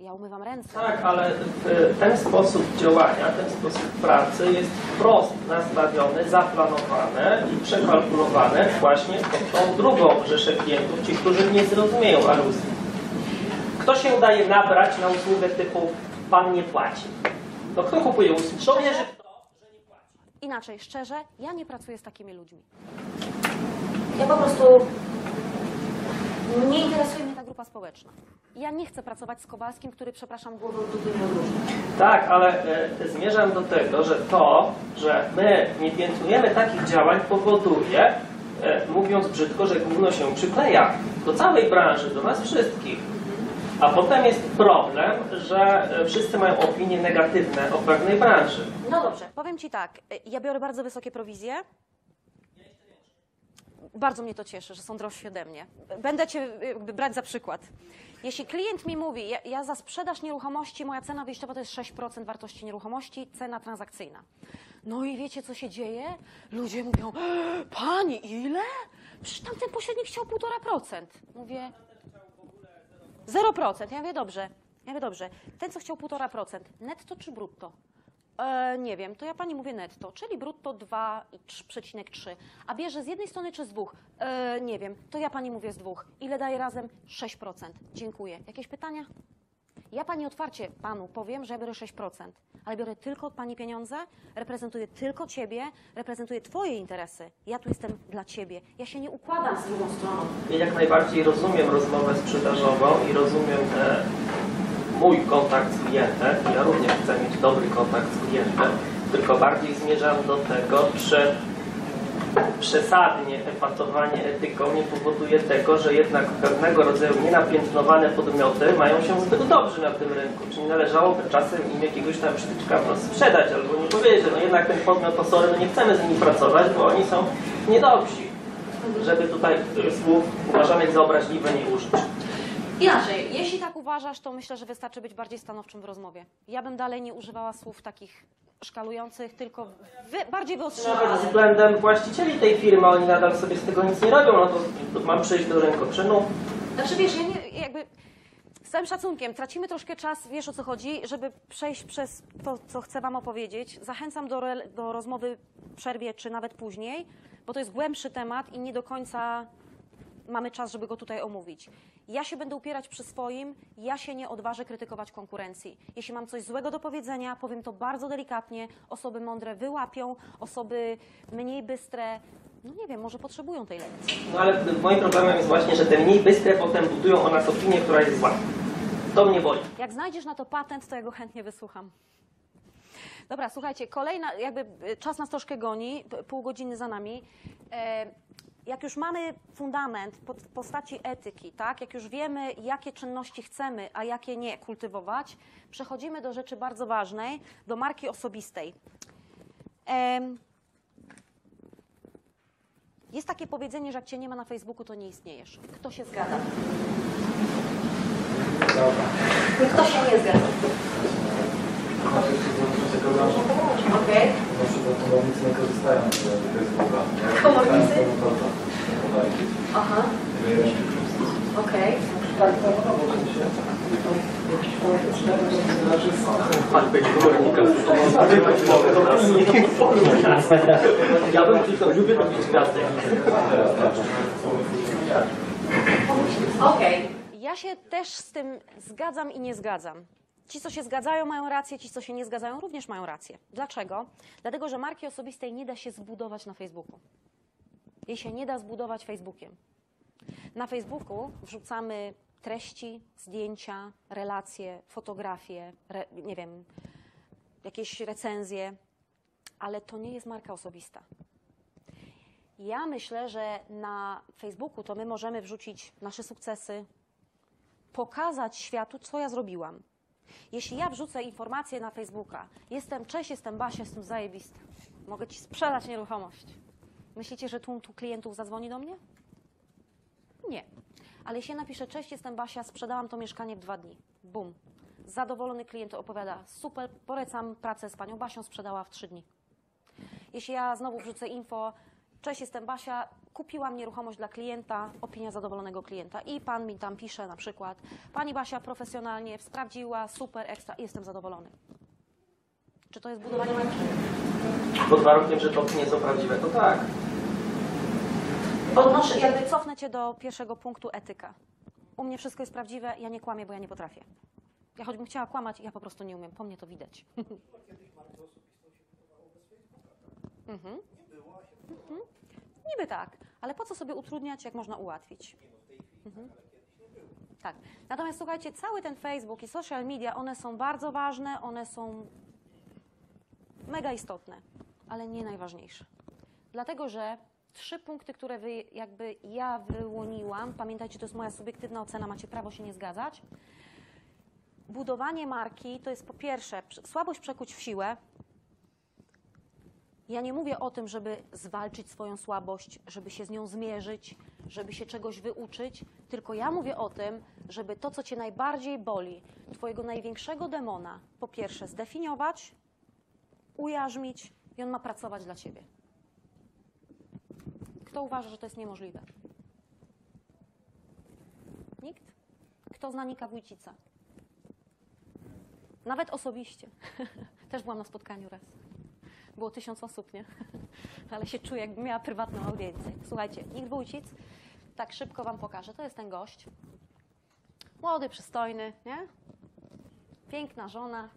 ja umywam ręce. Tak, ale y, ten sposób działania, ten sposób pracy jest wprost nastawiony, zaplanowane i przekalkulowane właśnie pod tą drugą rzeszę klientów, ci, którzy nie zrozumieją aluzji. Kto się udaje nabrać na usługę typu pan nie płaci? No kto kupuje usługę? Kto wierzy w to, że nie płaci? Inaczej, szczerze, ja nie pracuję z takimi ludźmi. Ja po prostu Nie interesuje mnie ta grupa społeczna. Ja nie chcę pracować z Kowalskim, który, przepraszam, głową nie odróżnia. Tak, ale e, zmierzam do tego, że to, że my nie piętnujemy takich działań powoduje, e, mówiąc brzydko, że gówno się przykleja do całej branży, do nas wszystkich. A potem jest problem, że e, wszyscy mają opinie negatywne o pewnej branży. No dobrze, powiem Ci tak, y, ja biorę bardzo wysokie prowizje. Bardzo mnie to cieszy, że są drożsi ode mnie. Będę Cię jakby brać za przykład. Jeśli klient mi mówi, ja, ja za sprzedaż nieruchomości, moja cena wyjściowa to jest 6% wartości nieruchomości, cena transakcyjna. No i wiecie, co się dzieje? Ludzie mówią, Pani, ile? Przecież tamten pośrednik chciał 1,5%. Mówię, 0%. Ja mówię, dobrze. Ja mówię, dobrze. Ten, co chciał 1,5%, netto czy brutto? E, nie wiem, to ja pani mówię netto, czyli brutto 2,3, a bierze z jednej strony czy z dwóch? E, nie wiem, to ja pani mówię z dwóch. Ile daje razem? 6%. Dziękuję. Jakieś pytania? Ja pani otwarcie panu powiem, że ja biorę 6%, ale biorę tylko od pani pieniądze, reprezentuję tylko ciebie, reprezentuję twoje interesy. Ja tu jestem dla ciebie. Ja się nie układam z drugą stroną. Ja jak najbardziej rozumiem rozmowę sprzedażową i rozumiem e, mój kontakt z klientem. Ja również chcę mieć dobry kontakt z klientem, tylko bardziej zmierzam do tego, czy przesadnie epatowanie etyką nie powoduje tego, że jednak pewnego rodzaju nienapiętnowane podmioty mają się zbyt dobrze na tym rynku. Czy nie należałoby czasem im jakiegoś tam sztyczka sprzedać albo nie powiedzieć, że no jednak ten podmiot, to sorry, no nie chcemy z nimi pracować, bo oni są niedobrzy. Żeby tutaj słów uważanych za obraźliwe nie użyć. Inaczej, jeśli tak uważasz, to myślę, że wystarczy być bardziej stanowczym w rozmowie. Ja bym dalej nie używała słów takich szkalujących, tylko wy, bardziej Nawet wyostrzonych. względem właścicieli tej firmy, oni nadal sobie z tego nic nie robią, no to, to mam przejść do rękoczynów. Znaczy wiesz, ja nie, jakby z całym szacunkiem, tracimy troszkę czas, wiesz o co chodzi, żeby przejść przez to, co chcę wam opowiedzieć. Zachęcam do, re, do rozmowy w przerwie, czy nawet później, bo to jest głębszy temat i nie do końca mamy czas, żeby go tutaj omówić. Ja się będę upierać przy swoim, ja się nie odważę krytykować konkurencji. Jeśli mam coś złego do powiedzenia, powiem to bardzo delikatnie, osoby mądre wyłapią, osoby mniej bystre, no nie wiem, może potrzebują tej lekcji. No ale moim problemem jest właśnie, że te mniej bystre potem budują o nas opinię, która jest zła. To mnie boli. Jak znajdziesz na to patent, to ja go chętnie wysłucham. Dobra, słuchajcie, kolejna, jakby y, czas nas troszkę goni, pół godziny za nami. E, Jak już mamy fundament w postaci etyki, tak? jak już wiemy, jakie czynności chcemy, a jakie nie kultywować, przechodzimy do rzeczy bardzo ważnej, do marki osobistej. Jest takie powiedzenie, że jak cię nie ma na Facebooku, to nie istniejesz. Kto się zgadza? Kto się nie zgadza? Okej. Na przykład komornicy nie korzystają z Facebooka. Ja Komornicy? Aha, okej. Tak, są. Pan będzie komornika. Ja bym kliknął, lubię robić gwiazdy. Okej. Ja się też z tym zgadzam i nie zgadzam. Ci, co się zgadzają, mają rację, ci, co się nie zgadzają, również mają rację. Dlaczego? Dlatego, że marki osobistej nie da się zbudować na Facebooku. Jej się nie da zbudować Facebookiem. Na Facebooku wrzucamy treści, zdjęcia, relacje, fotografie, re, nie wiem, jakieś recenzje, ale to nie jest marka osobista. Ja myślę, że na Facebooku to my możemy wrzucić nasze sukcesy, pokazać światu, co ja zrobiłam. Jeśli ja wrzucę informację na Facebooka, jestem, cześć, jestem Basia, jestem zajebista, mogę ci sprzedać nieruchomość. Myślicie, że tłum tu klientów zadzwoni do mnie? Nie. Ale jeśli ja napiszę, cześć, jestem Basia, sprzedałam to mieszkanie w dwa dni. Bum. Zadowolony klient opowiada, super, polecam pracę z panią Basią, sprzedała w trzy dni. Jeśli ja znowu wrzucę info, cześć, jestem Basia, kupiłam nieruchomość dla klienta, opinia zadowolonego klienta i pan mi tam pisze na przykład, pani Basia profesjonalnie sprawdziła, super, ekstra, jestem zadowolony. Czy to jest budowanie marki? Pod warunkiem, że to opinie są prawdziwe, to tak. Odnoszę, jakby cofnę cię do pierwszego punktu etyka. U mnie wszystko jest prawdziwe, ja nie kłamię, bo ja nie potrafię. Ja choćbym chciała kłamać, ja po prostu nie umiem. Po mnie to widać. [laughs] Mhm. Mhm. Niby tak, ale po co sobie utrudniać, jak można ułatwić? Mhm. Tak. Natomiast słuchajcie, cały ten Facebook i social media, one są bardzo ważne, one są mega istotne, ale nie najważniejsze. Dlatego, że trzy punkty, które wy, jakby ja wyłoniłam, pamiętajcie, to jest moja subiektywna ocena, macie prawo się nie zgadzać. Budowanie marki to jest po pierwsze słabość przekuć w siłę. Ja nie mówię o tym, żeby zwalczyć swoją słabość, żeby się z nią zmierzyć, żeby się czegoś wyuczyć, tylko ja mówię o tym, żeby to, co cię najbardziej boli, twojego największego demona, po pierwsze zdefiniować, ujarzmić i on ma pracować dla ciebie. Kto uważa, że to jest niemożliwe? Nikt? Kto zna Nika Wójcica? Nawet osobiście. [laughs] Też byłam na spotkaniu raz. Było tysiąc osób, nie? [laughs] Ale się czuję, jakbym miała prywatną audiencję. Słuchajcie, Nikt Wójcic, tak szybko wam pokażę. To jest ten gość. Młody, przystojny, nie? Piękna żona.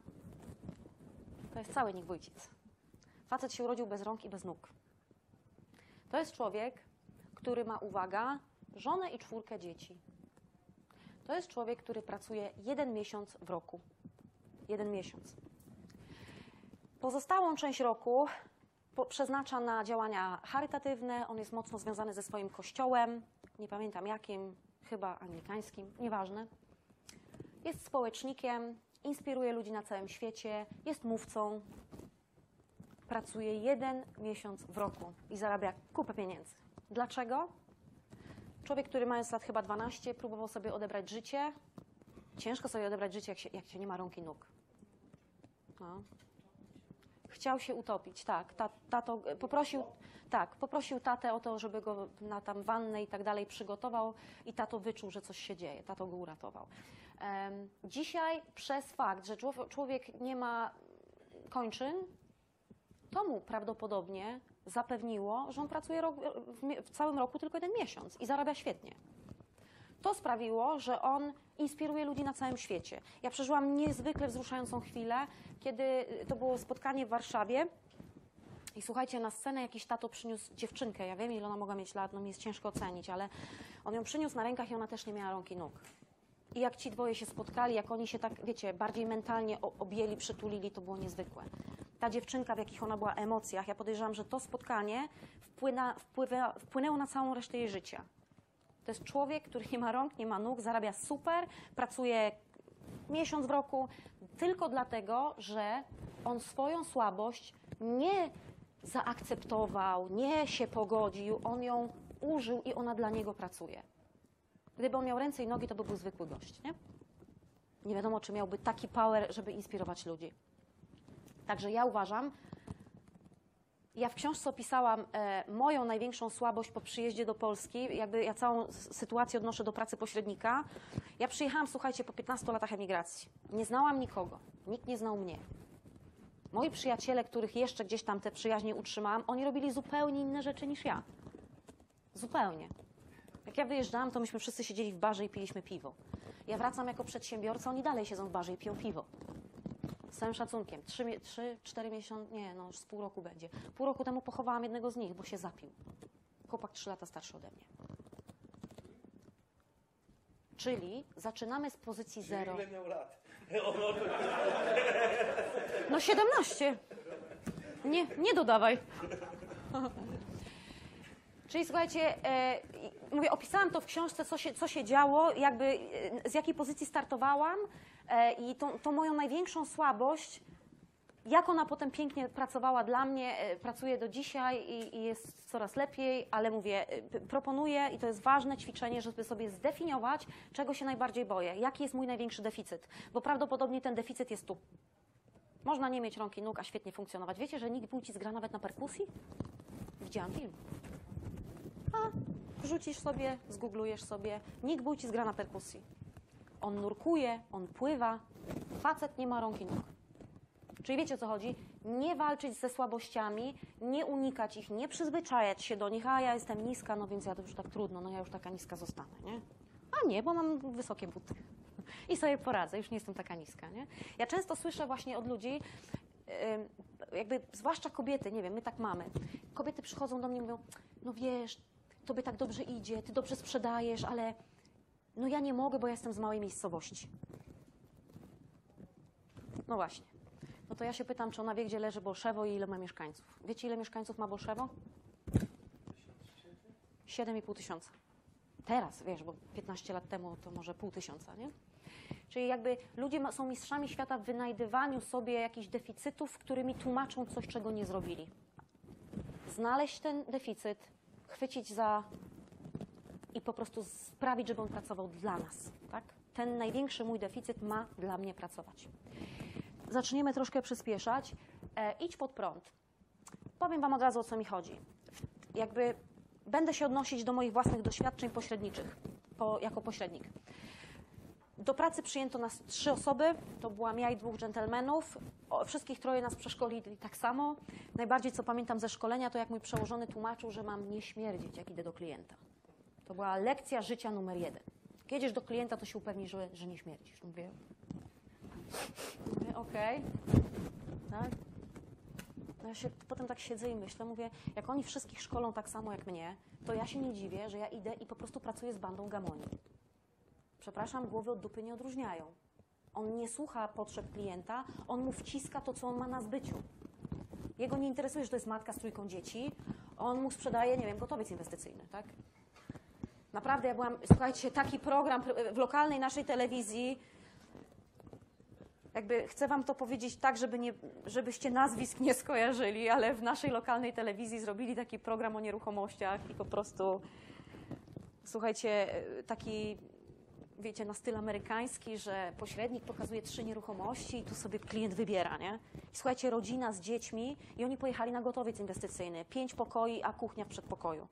To jest cały Nick Wójcic. Facet się urodził bez rąk i bez nóg. To jest człowiek, który ma, uwaga, żonę i czwórkę dzieci. To jest człowiek, który pracuje jeden miesiąc w roku. Jeden miesiąc. Pozostałą część roku przeznacza na działania charytatywne. On jest mocno związany ze swoim kościołem. Nie pamiętam jakim, chyba anglikańskim, nieważne. Jest społecznikiem, inspiruje ludzi na całym świecie, jest mówcą. Pracuje jeden miesiąc w roku i zarabia kupę pieniędzy. Dlaczego? Człowiek, który mając lat chyba 12, próbował sobie odebrać życie. Ciężko sobie odebrać życie, jak się, jak się nie ma rąk i nóg. No. Chciał się utopić, tak. Ta, tato poprosił, tak, poprosił tatę o to, żeby go na tam wannę i tak dalej przygotował i tato wyczuł, że coś się dzieje. Tato go uratował. Dzisiaj przez fakt, że człowiek, nie ma kończyn, to mu prawdopodobnie zapewniło, że on pracuje w całym roku tylko jeden miesiąc i zarabia świetnie. To sprawiło, że on inspiruje ludzi na całym świecie. Ja przeżyłam niezwykle wzruszającą chwilę, kiedy y, to było spotkanie w Warszawie. I słuchajcie, na scenę jakiś tato przyniósł dziewczynkę. Ja wiem, ile ona mogła mieć lat, no mi jest ciężko ocenić, ale on ją przyniósł na rękach i ona też nie miała rąk i nóg. I jak ci dwoje się spotkali, jak oni się tak, wiecie, bardziej mentalnie objęli, przytulili, to było niezwykłe. Ta dziewczynka, w jakich ona była emocjach, ja podejrzewam, że to spotkanie wpłyna, wpływa, wpłynęło na całą resztę jej życia. To jest człowiek, który nie ma rąk, nie ma nóg, zarabia super, pracuje miesiąc w roku, tylko dlatego, że on swoją słabość nie zaakceptował, nie się pogodził, on ją użył i ona dla niego pracuje. Gdyby on miał ręce i nogi, to by był zwykły gość, nie? Nie wiadomo, czy miałby taki power, żeby inspirować ludzi. Także ja uważam, ja w książce opisałam e, moją największą słabość po przyjeździe do Polski. Jakby ja całą sytuację odnoszę do pracy pośrednika. Ja przyjechałam, słuchajcie, po 15 latach emigracji. Nie znałam nikogo. Nikt nie znał mnie. Moi przyjaciele, których jeszcze gdzieś tam te przyjaźnie utrzymałam, oni robili zupełnie inne rzeczy niż ja. Zupełnie. Jak ja wyjeżdżałam, to myśmy wszyscy siedzieli w barze i piliśmy piwo. Ja wracam jako przedsiębiorca, oni dalej siedzą w barze i piją piwo. Z całym szacunkiem. Trzy, mie- trzy, cztery miesiące, nie, no już z pół roku będzie. Pół roku temu pochowałam jednego z nich, bo się zapił. Chłopak trzy lata starszy ode mnie. Czyli zaczynamy z pozycji zero. Ile miał lat? [laughs] No 17. Nie, nie dodawaj. Czyli słuchajcie, e, mówię, opisałam to w książce, co się, co się działo, jakby e, z jakiej pozycji startowałam i tą, tą moją największą słabość, jak ona potem pięknie pracowała dla mnie, e, pracuje do dzisiaj i, i jest coraz lepiej, ale mówię, e, proponuję i to jest ważne ćwiczenie, żeby sobie zdefiniować, czego się najbardziej boję, jaki jest mój największy deficyt, bo prawdopodobnie ten deficyt jest tu. Można nie mieć rąk i nóg, a świetnie funkcjonować. Wiecie, że nikt Wójcic gra nawet na perkusji? Widziałam film. A, wrzucisz sobie, zgooglujesz sobie. Nick Wójcic gra na perkusji. On nurkuje, on pływa. Facet nie ma rąk i nóg. Czyli wiecie o co chodzi? Nie walczyć ze słabościami, nie unikać ich, nie przyzwyczajać się do nich. A ja jestem niska, no więc ja to już tak trudno, no ja już taka niska zostanę, nie? A nie, bo mam wysokie buty. I sobie poradzę, już nie jestem taka niska. Nie? Ja często słyszę właśnie od ludzi, jakby zwłaszcza kobiety, nie wiem, my tak mamy. Kobiety przychodzą do mnie i mówią, no wiesz, tobie tak dobrze idzie, ty dobrze sprzedajesz, ale no ja nie mogę, bo jestem z małej miejscowości. No właśnie. No to ja się pytam, czy ona wie, gdzie leży Bolszewo i ile ma mieszkańców. Wiecie, ile mieszkańców ma Bolszewo? 7,5 tysiąca. Teraz, wiesz, bo 15 lat temu to może pół tysiąca, nie? Czyli jakby ludzie są mistrzami świata w wynajdywaniu sobie jakichś deficytów, którymi tłumaczą coś, czego nie zrobili. Znaleźć ten deficyt, chwycić za i po prostu sprawić, żeby on pracował dla nas, tak? Ten największy mój deficyt ma dla mnie pracować. Zaczniemy troszkę przyspieszać. E, idź pod prąd. Powiem Wam od razu, o co mi chodzi. Jakby będę się odnosić do moich własnych doświadczeń pośredniczych, po, jako pośrednik. Do pracy przyjęto nas trzy osoby, to byłam ja i dwóch dżentelmenów. O, wszystkich troje nas przeszkolili tak samo. Najbardziej co pamiętam ze szkolenia, to jak mój przełożony tłumaczył, że mam nie śmierdzić, jak idę do klienta. To była lekcja życia numer jeden. Jedziesz do klienta, to się upewnij, że, że nie śmierdzisz. Mówię, mówię okej. Tak? No ja się potem tak siedzę i myślę, mówię, jak oni wszystkich szkolą tak samo jak mnie, to ja się nie dziwię, że ja idę i po prostu pracuję z bandą gamoni. Przepraszam, głowy od dupy nie odróżniają. On nie słucha potrzeb klienta, on mu wciska to, co on ma na zbyciu. Jego nie interesuje, że to jest matka z trójką dzieci, on mu sprzedaje, nie wiem, gotowiec inwestycyjny, tak? Naprawdę, ja byłam, słuchajcie, taki program w lokalnej naszej telewizji, jakby chcę wam to powiedzieć tak, żeby nie, żebyście nazwisk nie skojarzyli, ale w naszej lokalnej telewizji zrobili taki program o nieruchomościach i po prostu, słuchajcie, taki, wiecie, na styl amerykański, że pośrednik pokazuje trzy nieruchomości i tu sobie klient wybiera, nie? I słuchajcie, rodzina z dziećmi i oni pojechali na gotowiec inwestycyjny. Pięć pokoi, a kuchnia w przedpokoju.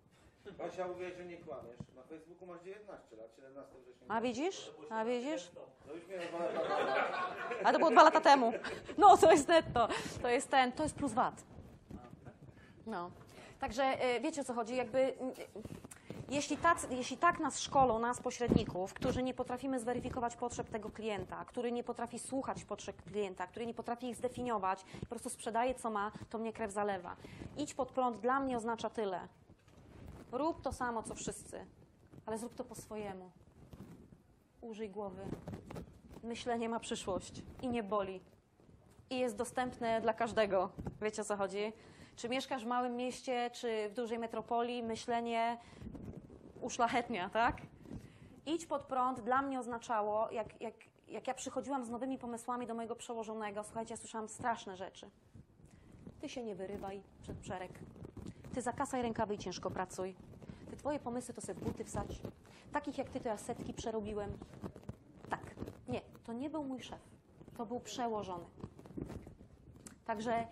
Basia, mówię, że nie kłamiesz. Na Facebooku masz 19 lat, 17 września. A widzisz? A widzisz? No już miałem dwa lata. A to było dwa lata temu. No, to jest netto. To jest ten, to jest plus VAT. No. Także y, wiecie o co chodzi, jakby y, jeśli, tacy, jeśli tak nas szkolą, nas pośredników, którzy nie potrafimy zweryfikować potrzeb tego klienta, który nie potrafi słuchać potrzeb klienta, który nie potrafi ich zdefiniować, po prostu sprzedaje co ma, to mnie krew zalewa. Idź pod prąd dla mnie oznacza tyle. Rób to samo co wszyscy, ale zrób to po swojemu. Użyj głowy. Myślenie ma przyszłość i nie boli. I jest dostępne dla każdego. Wiecie o co chodzi? Czy mieszkasz w małym mieście, czy w dużej metropolii, myślenie uszlachetnia, tak? Idź pod prąd dla mnie oznaczało, jak, jak, jak ja przychodziłam z nowymi pomysłami do mojego przełożonego, słuchajcie, ja słyszałam straszne rzeczy. Ty się nie wyrywaj przed brzeg. Ty zakasaj rękawy i ciężko pracuj. Ty twoje pomysły to sobie w buty wsadź. Takich jak ty to ja setki przerobiłem. Tak. Nie, to nie był mój szef. To był przełożony. Także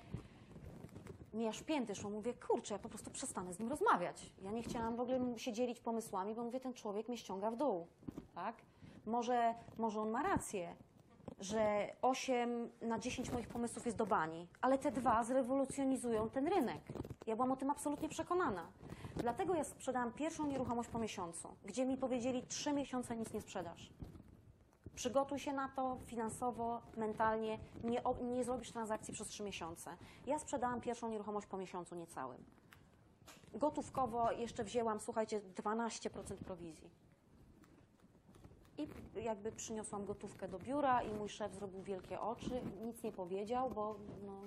mi aż pięty szło. Mówię, kurczę, ja po prostu przestanę z nim rozmawiać. Ja nie chciałam w ogóle się dzielić pomysłami, bo mówię, ten człowiek mnie ściąga w dół. Tak? Może, może on ma rację, że 8 na 10 moich pomysłów jest do bani, ale te dwa zrewolucjonizują ten rynek. Ja byłam o tym absolutnie przekonana. Dlatego ja sprzedałam pierwszą nieruchomość po miesiącu, gdzie mi powiedzieli, trzy miesiące nic nie sprzedasz. Przygotuj się na to finansowo, mentalnie, nie, nie zrobisz transakcji przez trzy miesiące. Ja sprzedałam pierwszą nieruchomość po miesiącu niecałym. Gotówkowo jeszcze wzięłam, słuchajcie, 12% prowizji. I jakby przyniosłam gotówkę do biura i mój szef zrobił wielkie oczy, nic nie powiedział, bo no,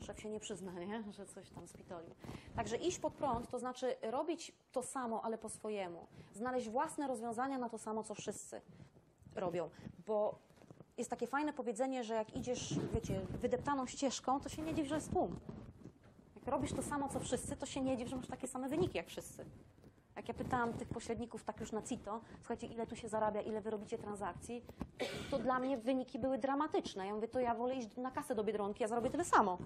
szef się nie przyzna, nie? [laughs] że coś tam spitolił. Także iść pod prąd to znaczy robić to samo, ale po swojemu. Znaleźć własne rozwiązania na to samo, co wszyscy robią, bo jest takie fajne powiedzenie, że jak idziesz, wiecie, wydeptaną ścieżką, to się nie dziw, że jest tłum. Jak robisz to samo, co wszyscy, to się nie dziw, że masz takie same wyniki jak wszyscy. Jak ja pytałam tych pośredników tak już na CITO, słuchajcie, ile tu się zarabia, ile wy robicie transakcji, to, dla mnie wyniki były dramatyczne. Ja mówię, to ja wolę iść na kasę do Biedronki, ja zarobię tyle samo.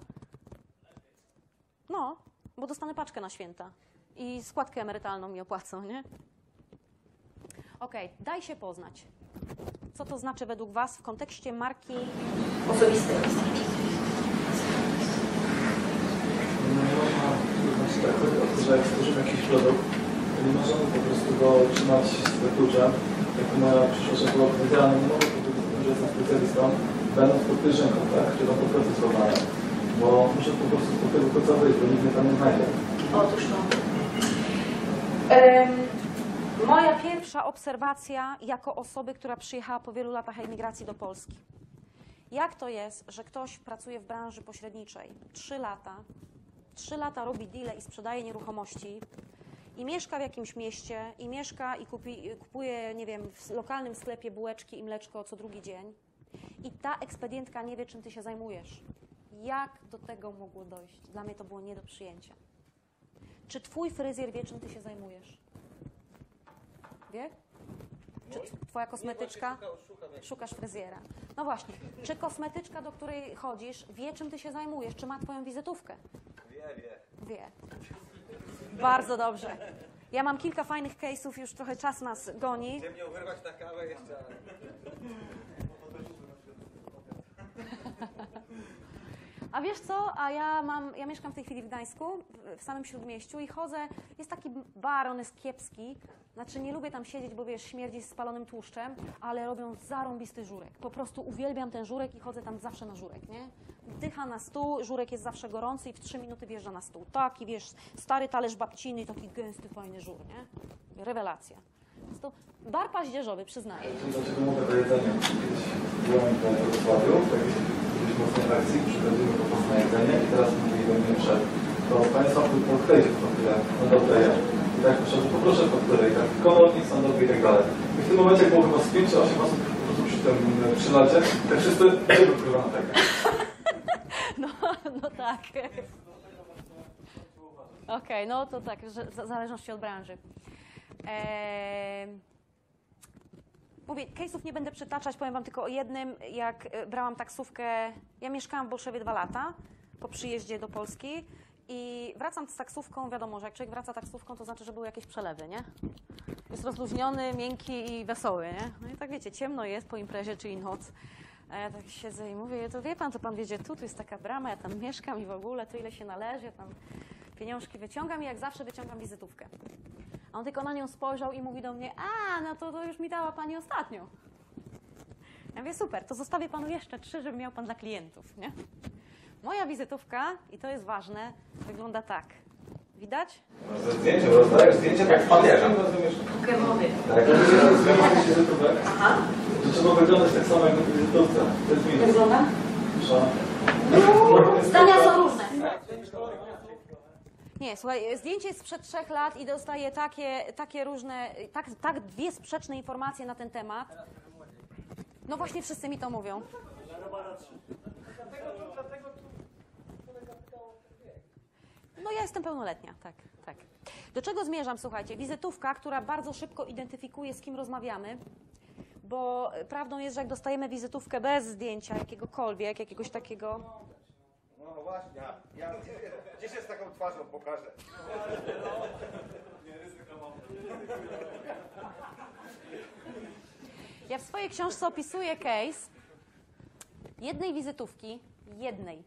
No, bo dostanę paczkę na święta i składkę emerytalną mi opłacą, nie? Okej, daj się poznać. Co to znaczy według Was w kontekście marki Osobistej. No nie można, znaczy tak chodzi o to, że nie możemy po prostu go trzymać z klucza, jak moja przyszła szefowa powiedziała, no nie mogę powiedzieć, że jestem specjalistą, będąc pod tak, czy tam pod procesowaniem, bo muszę po prostu z tego koca wyjść, bo nikt mnie tam nie znajdzie. Otóż to. Em, moja pierwsza obserwacja jako osoby, która przyjechała po wielu latach emigracji do Polski. Jak to jest, że ktoś pracuje w branży pośredniczej trzy lata, trzy lata robi deale i sprzedaje nieruchomości i mieszka w jakimś mieście i mieszka i kupi, kupuje, nie wiem, w lokalnym sklepie bułeczki i mleczko co drugi dzień i ta ekspedientka nie wie, czym ty się zajmujesz. Jak do tego mogło dojść? Dla mnie to było nie do przyjęcia. Czy twój fryzjer wie, czym ty się zajmujesz? Wie? Czy twoja kosmetyczka? Szukasz fryzjera. No właśnie. Czy kosmetyczka, do której chodzisz, wie, czym ty się zajmujesz? Czy ma twoją wizytówkę? Wie, wie. Wie. Bardzo dobrze. Ja mam kilka fajnych case'ów, już trochę czas nas goni. Chcę mnie wyrwać na kawę jeszcze. [laughs] A wiesz co? A ja mam, ja mieszkam w tej chwili w Gdańsku, w- samym Śródmieściu i chodzę, jest taki bar, on jest kiepski, znaczy nie lubię tam siedzieć, bo wiesz, śmierdzi spalonym tłuszczem, ale robią zarąbisty żurek. Po prostu uwielbiam ten żurek i chodzę tam zawsze na żurek, nie? Dycha na stół, żurek jest zawsze gorący i w trzy minuty wjeżdża na stół. Taki, wiesz, stary talerz babciny, taki gęsty, fajny żur, nie? Rewelacja. To bar paździerzowy, przyznaję. Dlaczego mogę do jedzenia? Byłem w Wrocławiu, akcji, przychodzimy po prostu na jedzenie i teraz mówili do mnie przed, to Państwa po której po której, no do tej. I tak proszę, poproszę po której, tak, komornik sądowy i tak dalej. I w tym momencie było chyba z 5 czy 8 osób po prostu przy tym e, przy lacie, tak wszyscy, gdzie wpływa na tego? No, no tak. Okej, no to tak, w zależności od branży. Eee, mówię, case'ów nie będę przytaczać, powiem wam tylko o jednym. Jak e, brałam taksówkę, ja mieszkałam w Bolszewie dwa lata po przyjeździe do Polski i wracam z taksówką, wiadomo, że jak człowiek wraca taksówką, to znaczy, że były jakieś przelewy, nie? Jest rozluźniony, miękki i wesoły, nie? No i tak wiecie, ciemno jest po imprezie, czyli noc. A ja tak siedzę i mówię, to wie pan, to pan wiedzie tu, tu jest taka brama, ja tam mieszkam i w ogóle, to ile się należy, ja tam pieniążki wyciągam i jak zawsze wyciągam wizytówkę. A on tylko na nią spojrzał i mówi do mnie, a, no to, to już mi dała pani ostatnio. Ja mówię, super, to zostawię panu jeszcze trzy, żeby miał pan dla klientów, nie? Moja wizytówka, i to jest ważne, wygląda tak. Widać? Ze zdjęciem, rozdajesz zdjęcie tak panierza. Pokemony. Tak, jak się zmieniać wizytówek, to trzeba wyglądać tak samo jak na wizytówce. To jest minus. Wygląda? Proszę. Zdania są różne. Nie, słuchaj, zdjęcie jest sprzed trzech lat i dostaje takie, takie różne, tak, tak dwie sprzeczne informacje na ten temat. No właśnie wszyscy mi to mówią. No ja jestem pełnoletnia, tak, tak. Do czego zmierzam, słuchajcie? Wizytówka, która bardzo szybko identyfikuje, z kim rozmawiamy, bo prawdą jest, że jak dostajemy wizytówkę bez zdjęcia jakiegokolwiek, jakiegoś takiego No właśnie, ja, ja gdzie się z taką twarzą pokażę? Ja w swojej książce opisuję case jednej wizytówki, jednej.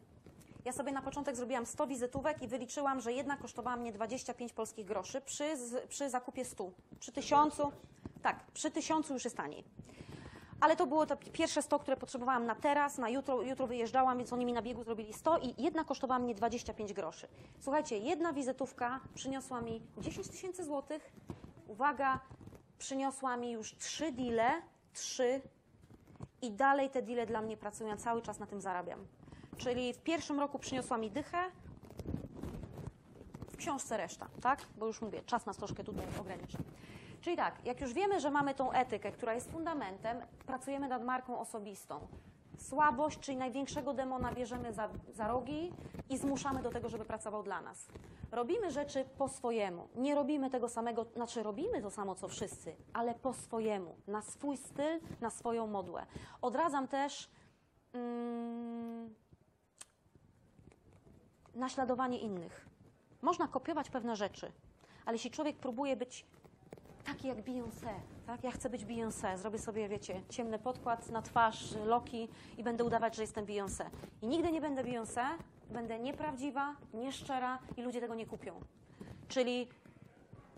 Ja sobie na początek zrobiłam 100 wizytówek i wyliczyłam, że jedna kosztowała mnie 25 polskich groszy przy, przy zakupie 100. Przy tysiącu, tak, przy tysiącu już jest taniej. Ale to było to pierwsze 100, które potrzebowałam na teraz, na jutro, jutro wyjeżdżałam, więc oni mi na biegu zrobili 100 i jedna kosztowała mnie 25 groszy. Słuchajcie, jedna wizytówka przyniosła mi 10 tysięcy złotych. Uwaga, przyniosła mi już trzy deale, trzy i dalej te deale dla mnie pracują, ja cały czas na tym zarabiam. Czyli w pierwszym roku przyniosła mi dychę, w książce reszta, tak? Bo już mówię, czas nas troszkę tutaj ogranicza. Czyli tak, jak już wiemy, że mamy tą etykę, która jest fundamentem, pracujemy nad marką osobistą. Słabość, czyli największego demona bierzemy za, za rogi i zmuszamy do tego, żeby pracował dla nas. Robimy rzeczy po swojemu. Nie robimy tego samego, znaczy robimy to samo co wszyscy, ale po swojemu, na swój styl, na swoją modłę. Odradzam też mm, naśladowanie innych. Można kopiować pewne rzeczy, ale jeśli człowiek próbuje być taki jak Beyoncé, tak? Ja chcę być Beyoncé, zrobię sobie, wiecie, ciemny podkład na twarz, loki i będę udawać, że jestem Beyoncé. I nigdy nie będę Beyoncé, będę nieprawdziwa, nieszczera i ludzie tego nie kupią. Czyli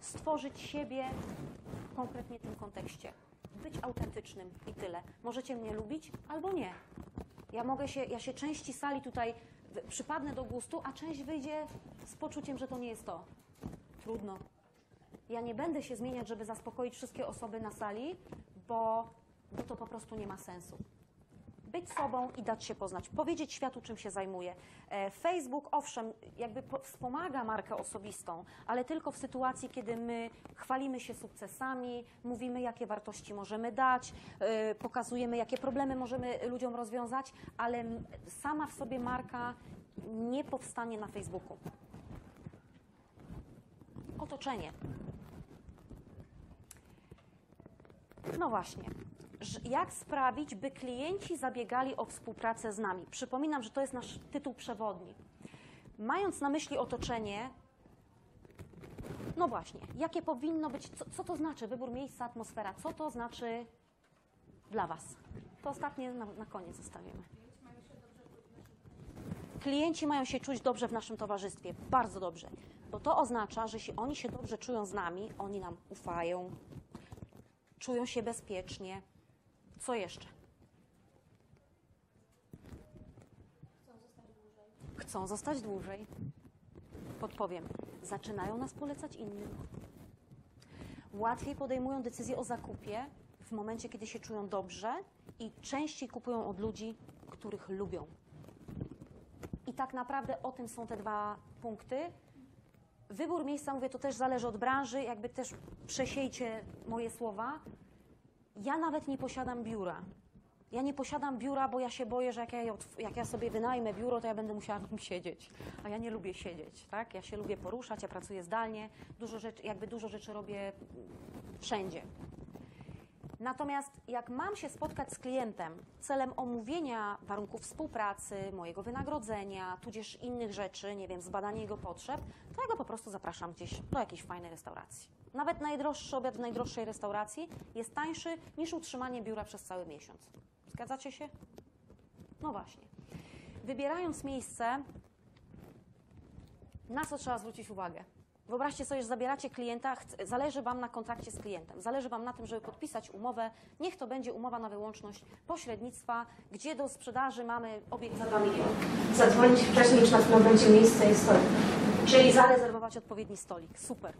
stworzyć siebie w konkretnie tym kontekście. być autentycznym i tyle. Możecie mnie lubić albo nie. Ja mogę się, ja się części sali tutaj w- przypadnę do gustu, a część wyjdzie z poczuciem, że to nie jest to. Trudno. Ja nie będę się zmieniać, żeby zaspokoić wszystkie osoby na sali, bo, bo to po prostu nie ma sensu. Być sobą i dać się poznać, powiedzieć światu, czym się zajmuję. E, Facebook, owszem, jakby po- wspomaga markę osobistą, ale tylko w sytuacji, kiedy my chwalimy się sukcesami, mówimy, jakie wartości możemy dać, e, pokazujemy, jakie problemy możemy ludziom rozwiązać, ale sama w sobie marka nie powstanie na Facebooku. Otoczenie. No właśnie. Jak sprawić, by klienci zabiegali o współpracę z nami? Przypominam, że to jest nasz tytuł przewodni. Mając na myśli otoczenie, no właśnie, jakie powinno być, co, co to znaczy wybór miejsca, atmosfera, co to znaczy dla Was? To ostatnie na, na koniec zostawimy. Klienci mają się czuć dobrze w naszym towarzystwie, bardzo dobrze, bo to oznacza, że jeśli oni się dobrze czują z nami, oni nam ufają, czują się bezpiecznie. Co jeszcze? Chcą zostać dłużej. Podpowiem. Zaczynają nas polecać innym. Łatwiej podejmują decyzje o zakupie w momencie, kiedy się czują dobrze i częściej kupują od ludzi, których lubią. I tak naprawdę o tym są te dwa punkty. Wybór miejsca, mówię, to też zależy od branży, jakby też przesiejcie moje słowa. Ja nawet nie posiadam biura. Ja nie posiadam biura, bo ja się boję, że jak ja, jak ja sobie wynajmę biuro, to ja będę musiała w nim siedzieć. A ja nie lubię siedzieć, tak? Ja się lubię poruszać, ja pracuję zdalnie, dużo rzeczy, jakby dużo rzeczy robię wszędzie. Natomiast jak mam się spotkać z klientem celem omówienia warunków współpracy, mojego wynagrodzenia, tudzież innych rzeczy, nie wiem, zbadania jego potrzeb, to ja go po prostu zapraszam gdzieś do jakiejś fajnej restauracji. Nawet najdroższy obiad w najdroższej restauracji jest tańszy niż utrzymanie biura przez cały miesiąc. Zgadzacie się? No właśnie. Wybierając miejsce, na co trzeba zwrócić uwagę? Wyobraźcie sobie, że zabieracie klienta, zależy Wam na kontrakcie z klientem, zależy Wam na tym, żeby podpisać umowę. Niech to będzie umowa na wyłączność pośrednictwa, gdzie do sprzedaży mamy obiekt za 2 miliony. Zadzwonić wcześniej, czy na pewno będzie miejsce i stolik. Czyli zarezerwować odpowiedni stolik. Super.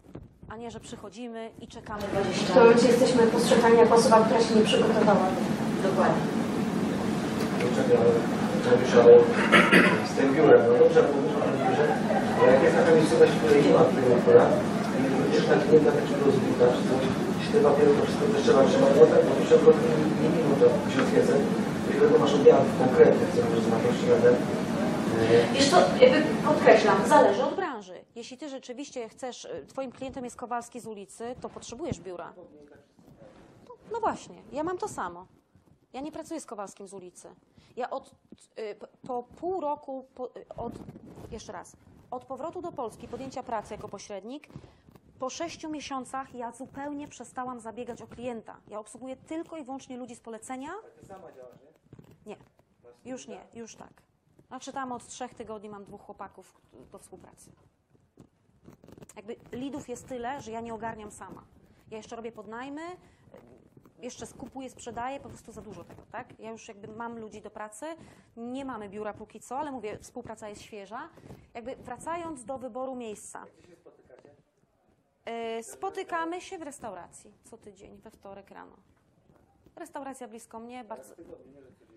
A nie, że przychodzimy i czekamy 20 W tym momencie jesteśmy postrzegani jako osoba, która się nie przygotowała. Dokładnie. Czerwisz, ale z tym biurem, no dobrze, ale jak jest taka miejscowość, w której nie ma biura, i będziesz na klienta takiego rozbuta, czy coś, jeśli te papiery to wszystko też trzeba trzymać, no tak, bo już tylko nie minut, to ksiądz więcej, jeśli tylko masz objawy konkretne, co możesz z wartości na ten, Wiesz co, podkreślam, zależy od branży. Jeśli ty rzeczywiście chcesz, y, twoim klientem jest Kowalski z ulicy, to potrzebujesz biura. No, no właśnie, ja mam to samo. Ja nie pracuję z Kowalskim z ulicy. Ja od, y, po pół roku, po, y, od, jeszcze raz, od powrotu do Polski, podjęcia pracy jako pośrednik, po sześciu miesiącach ja zupełnie przestałam zabiegać o klienta. Ja obsługuję tylko i wyłącznie ludzi z polecenia. ty sama działasz, nie? Nie, już nie, już tak. Znaczy tam od trzech tygodni mam dwóch chłopaków do współpracy. Jakby lidów jest tyle, że ja nie ogarniam sama. Ja jeszcze robię podnajmy, jeszcze skupuję, sprzedaję, po prostu za dużo tego, tak? Ja już jakby mam ludzi do pracy, nie mamy biura póki co, ale mówię, współpraca jest świeża. Jakby wracając do wyboru miejsca. Y, Spotykamy się w restauracji co tydzień, we wtorek rano. Restauracja blisko mnie, bardzo...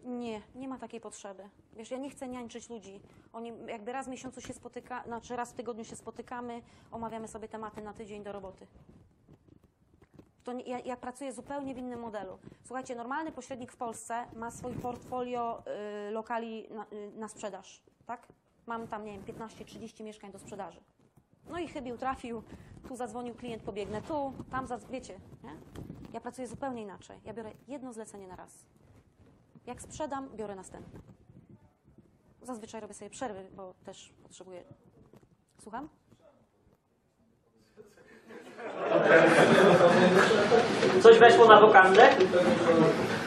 Nie, nie ma takiej potrzeby. Wiesz, ja nie chcę niańczyć ludzi. Oni jakby raz w miesiącu się spotyka, znaczy raz w tygodniu się spotykamy, omawiamy sobie tematy na tydzień do roboty. To nie, ja, ja pracuję zupełnie w innym modelu. Słuchajcie, normalny pośrednik w Polsce ma swoje portfolio y, lokali na, y, na sprzedaż, tak? Mam tam, nie wiem, 15-30 mieszkań do sprzedaży. No i chybił, trafił, tu zadzwonił klient, pobiegnę tu, tam, wiecie, nie? Ja pracuję zupełnie inaczej. Ja biorę jedno zlecenie na raz. Jak sprzedam, biorę następne. Zazwyczaj robię sobie przerwy, bo też potrzebuję. Słucham? Coś weszło na wokandę?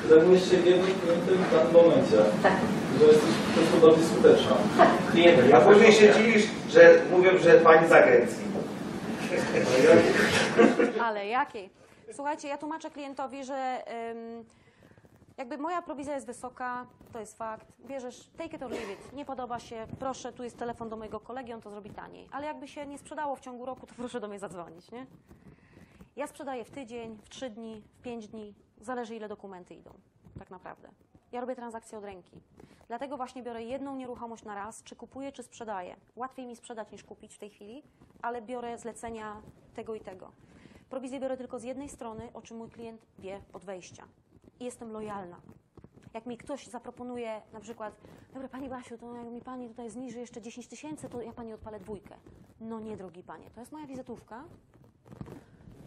Zajmujesz się jednym klientem w danym momencie. Tak. Że jesteś po prostu bardziej skuteczna. Klient. A później się dziwisz, że mówią, że pani z agencji. Ale jakiej? Słuchajcie, ja tłumaczę klientowi, że ym, jakby moja prowizja jest wysoka, to jest fakt. Bierzesz, take it or leave it. Nie podoba się, proszę, tu jest telefon do mojego kolegi, on to zrobi taniej. Ale jakby się nie sprzedało w ciągu roku, to proszę do mnie zadzwonić, nie? Ja sprzedaję w tydzień, w trzy dni, w pięć dni. Zależy, ile dokumenty idą, tak naprawdę. Ja robię transakcje od ręki. Dlatego właśnie biorę jedną nieruchomość na raz, czy kupuję, czy sprzedaję. Łatwiej mi sprzedać niż kupić w tej chwili, ale biorę zlecenia tego i tego. Prowizję biorę tylko z jednej strony, o czym mój klient wie od wejścia. I jestem lojalna. Jak mi ktoś zaproponuje na przykład, dobra Pani Basiu, to jak mi Pani tutaj zniży jeszcze 10 tysięcy, to ja Pani odpalę dwójkę. No nie, drogi Panie, to jest moja wizytówka,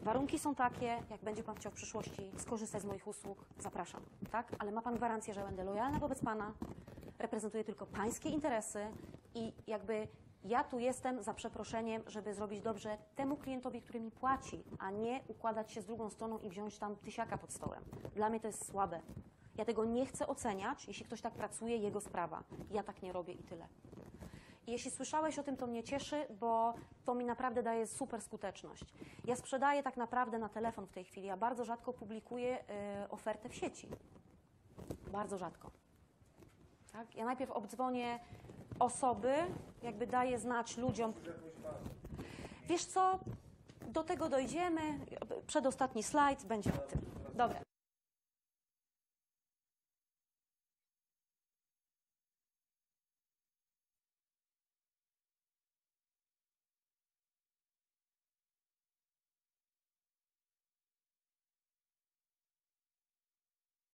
Warunki są takie, jak będzie Pan chciał w przyszłości skorzystać z moich usług, zapraszam, tak? Ale ma Pan gwarancję, że będę lojalna wobec Pana, reprezentuję tylko Pańskie interesy i jakby ja tu jestem za przeproszeniem, żeby zrobić dobrze temu klientowi, który mi płaci, a nie układać się z drugą stroną i wziąć tam tysiaka pod stołem. Dla mnie to jest słabe. Ja tego nie chcę oceniać, jeśli ktoś tak pracuje, jego sprawa. Ja tak nie robię i tyle. Jeśli słyszałeś o tym, to mnie cieszy, bo to mi naprawdę daje super skuteczność. Ja sprzedaję tak naprawdę na telefon w tej chwili. Ja bardzo rzadko publikuję y, ofertę w sieci. Bardzo rzadko. Tak? Ja najpierw obdzwonię osoby, jakby daję znać ludziom. Wiesz co, do tego dojdziemy. Przedostatni slajd będzie o tym. Dobra.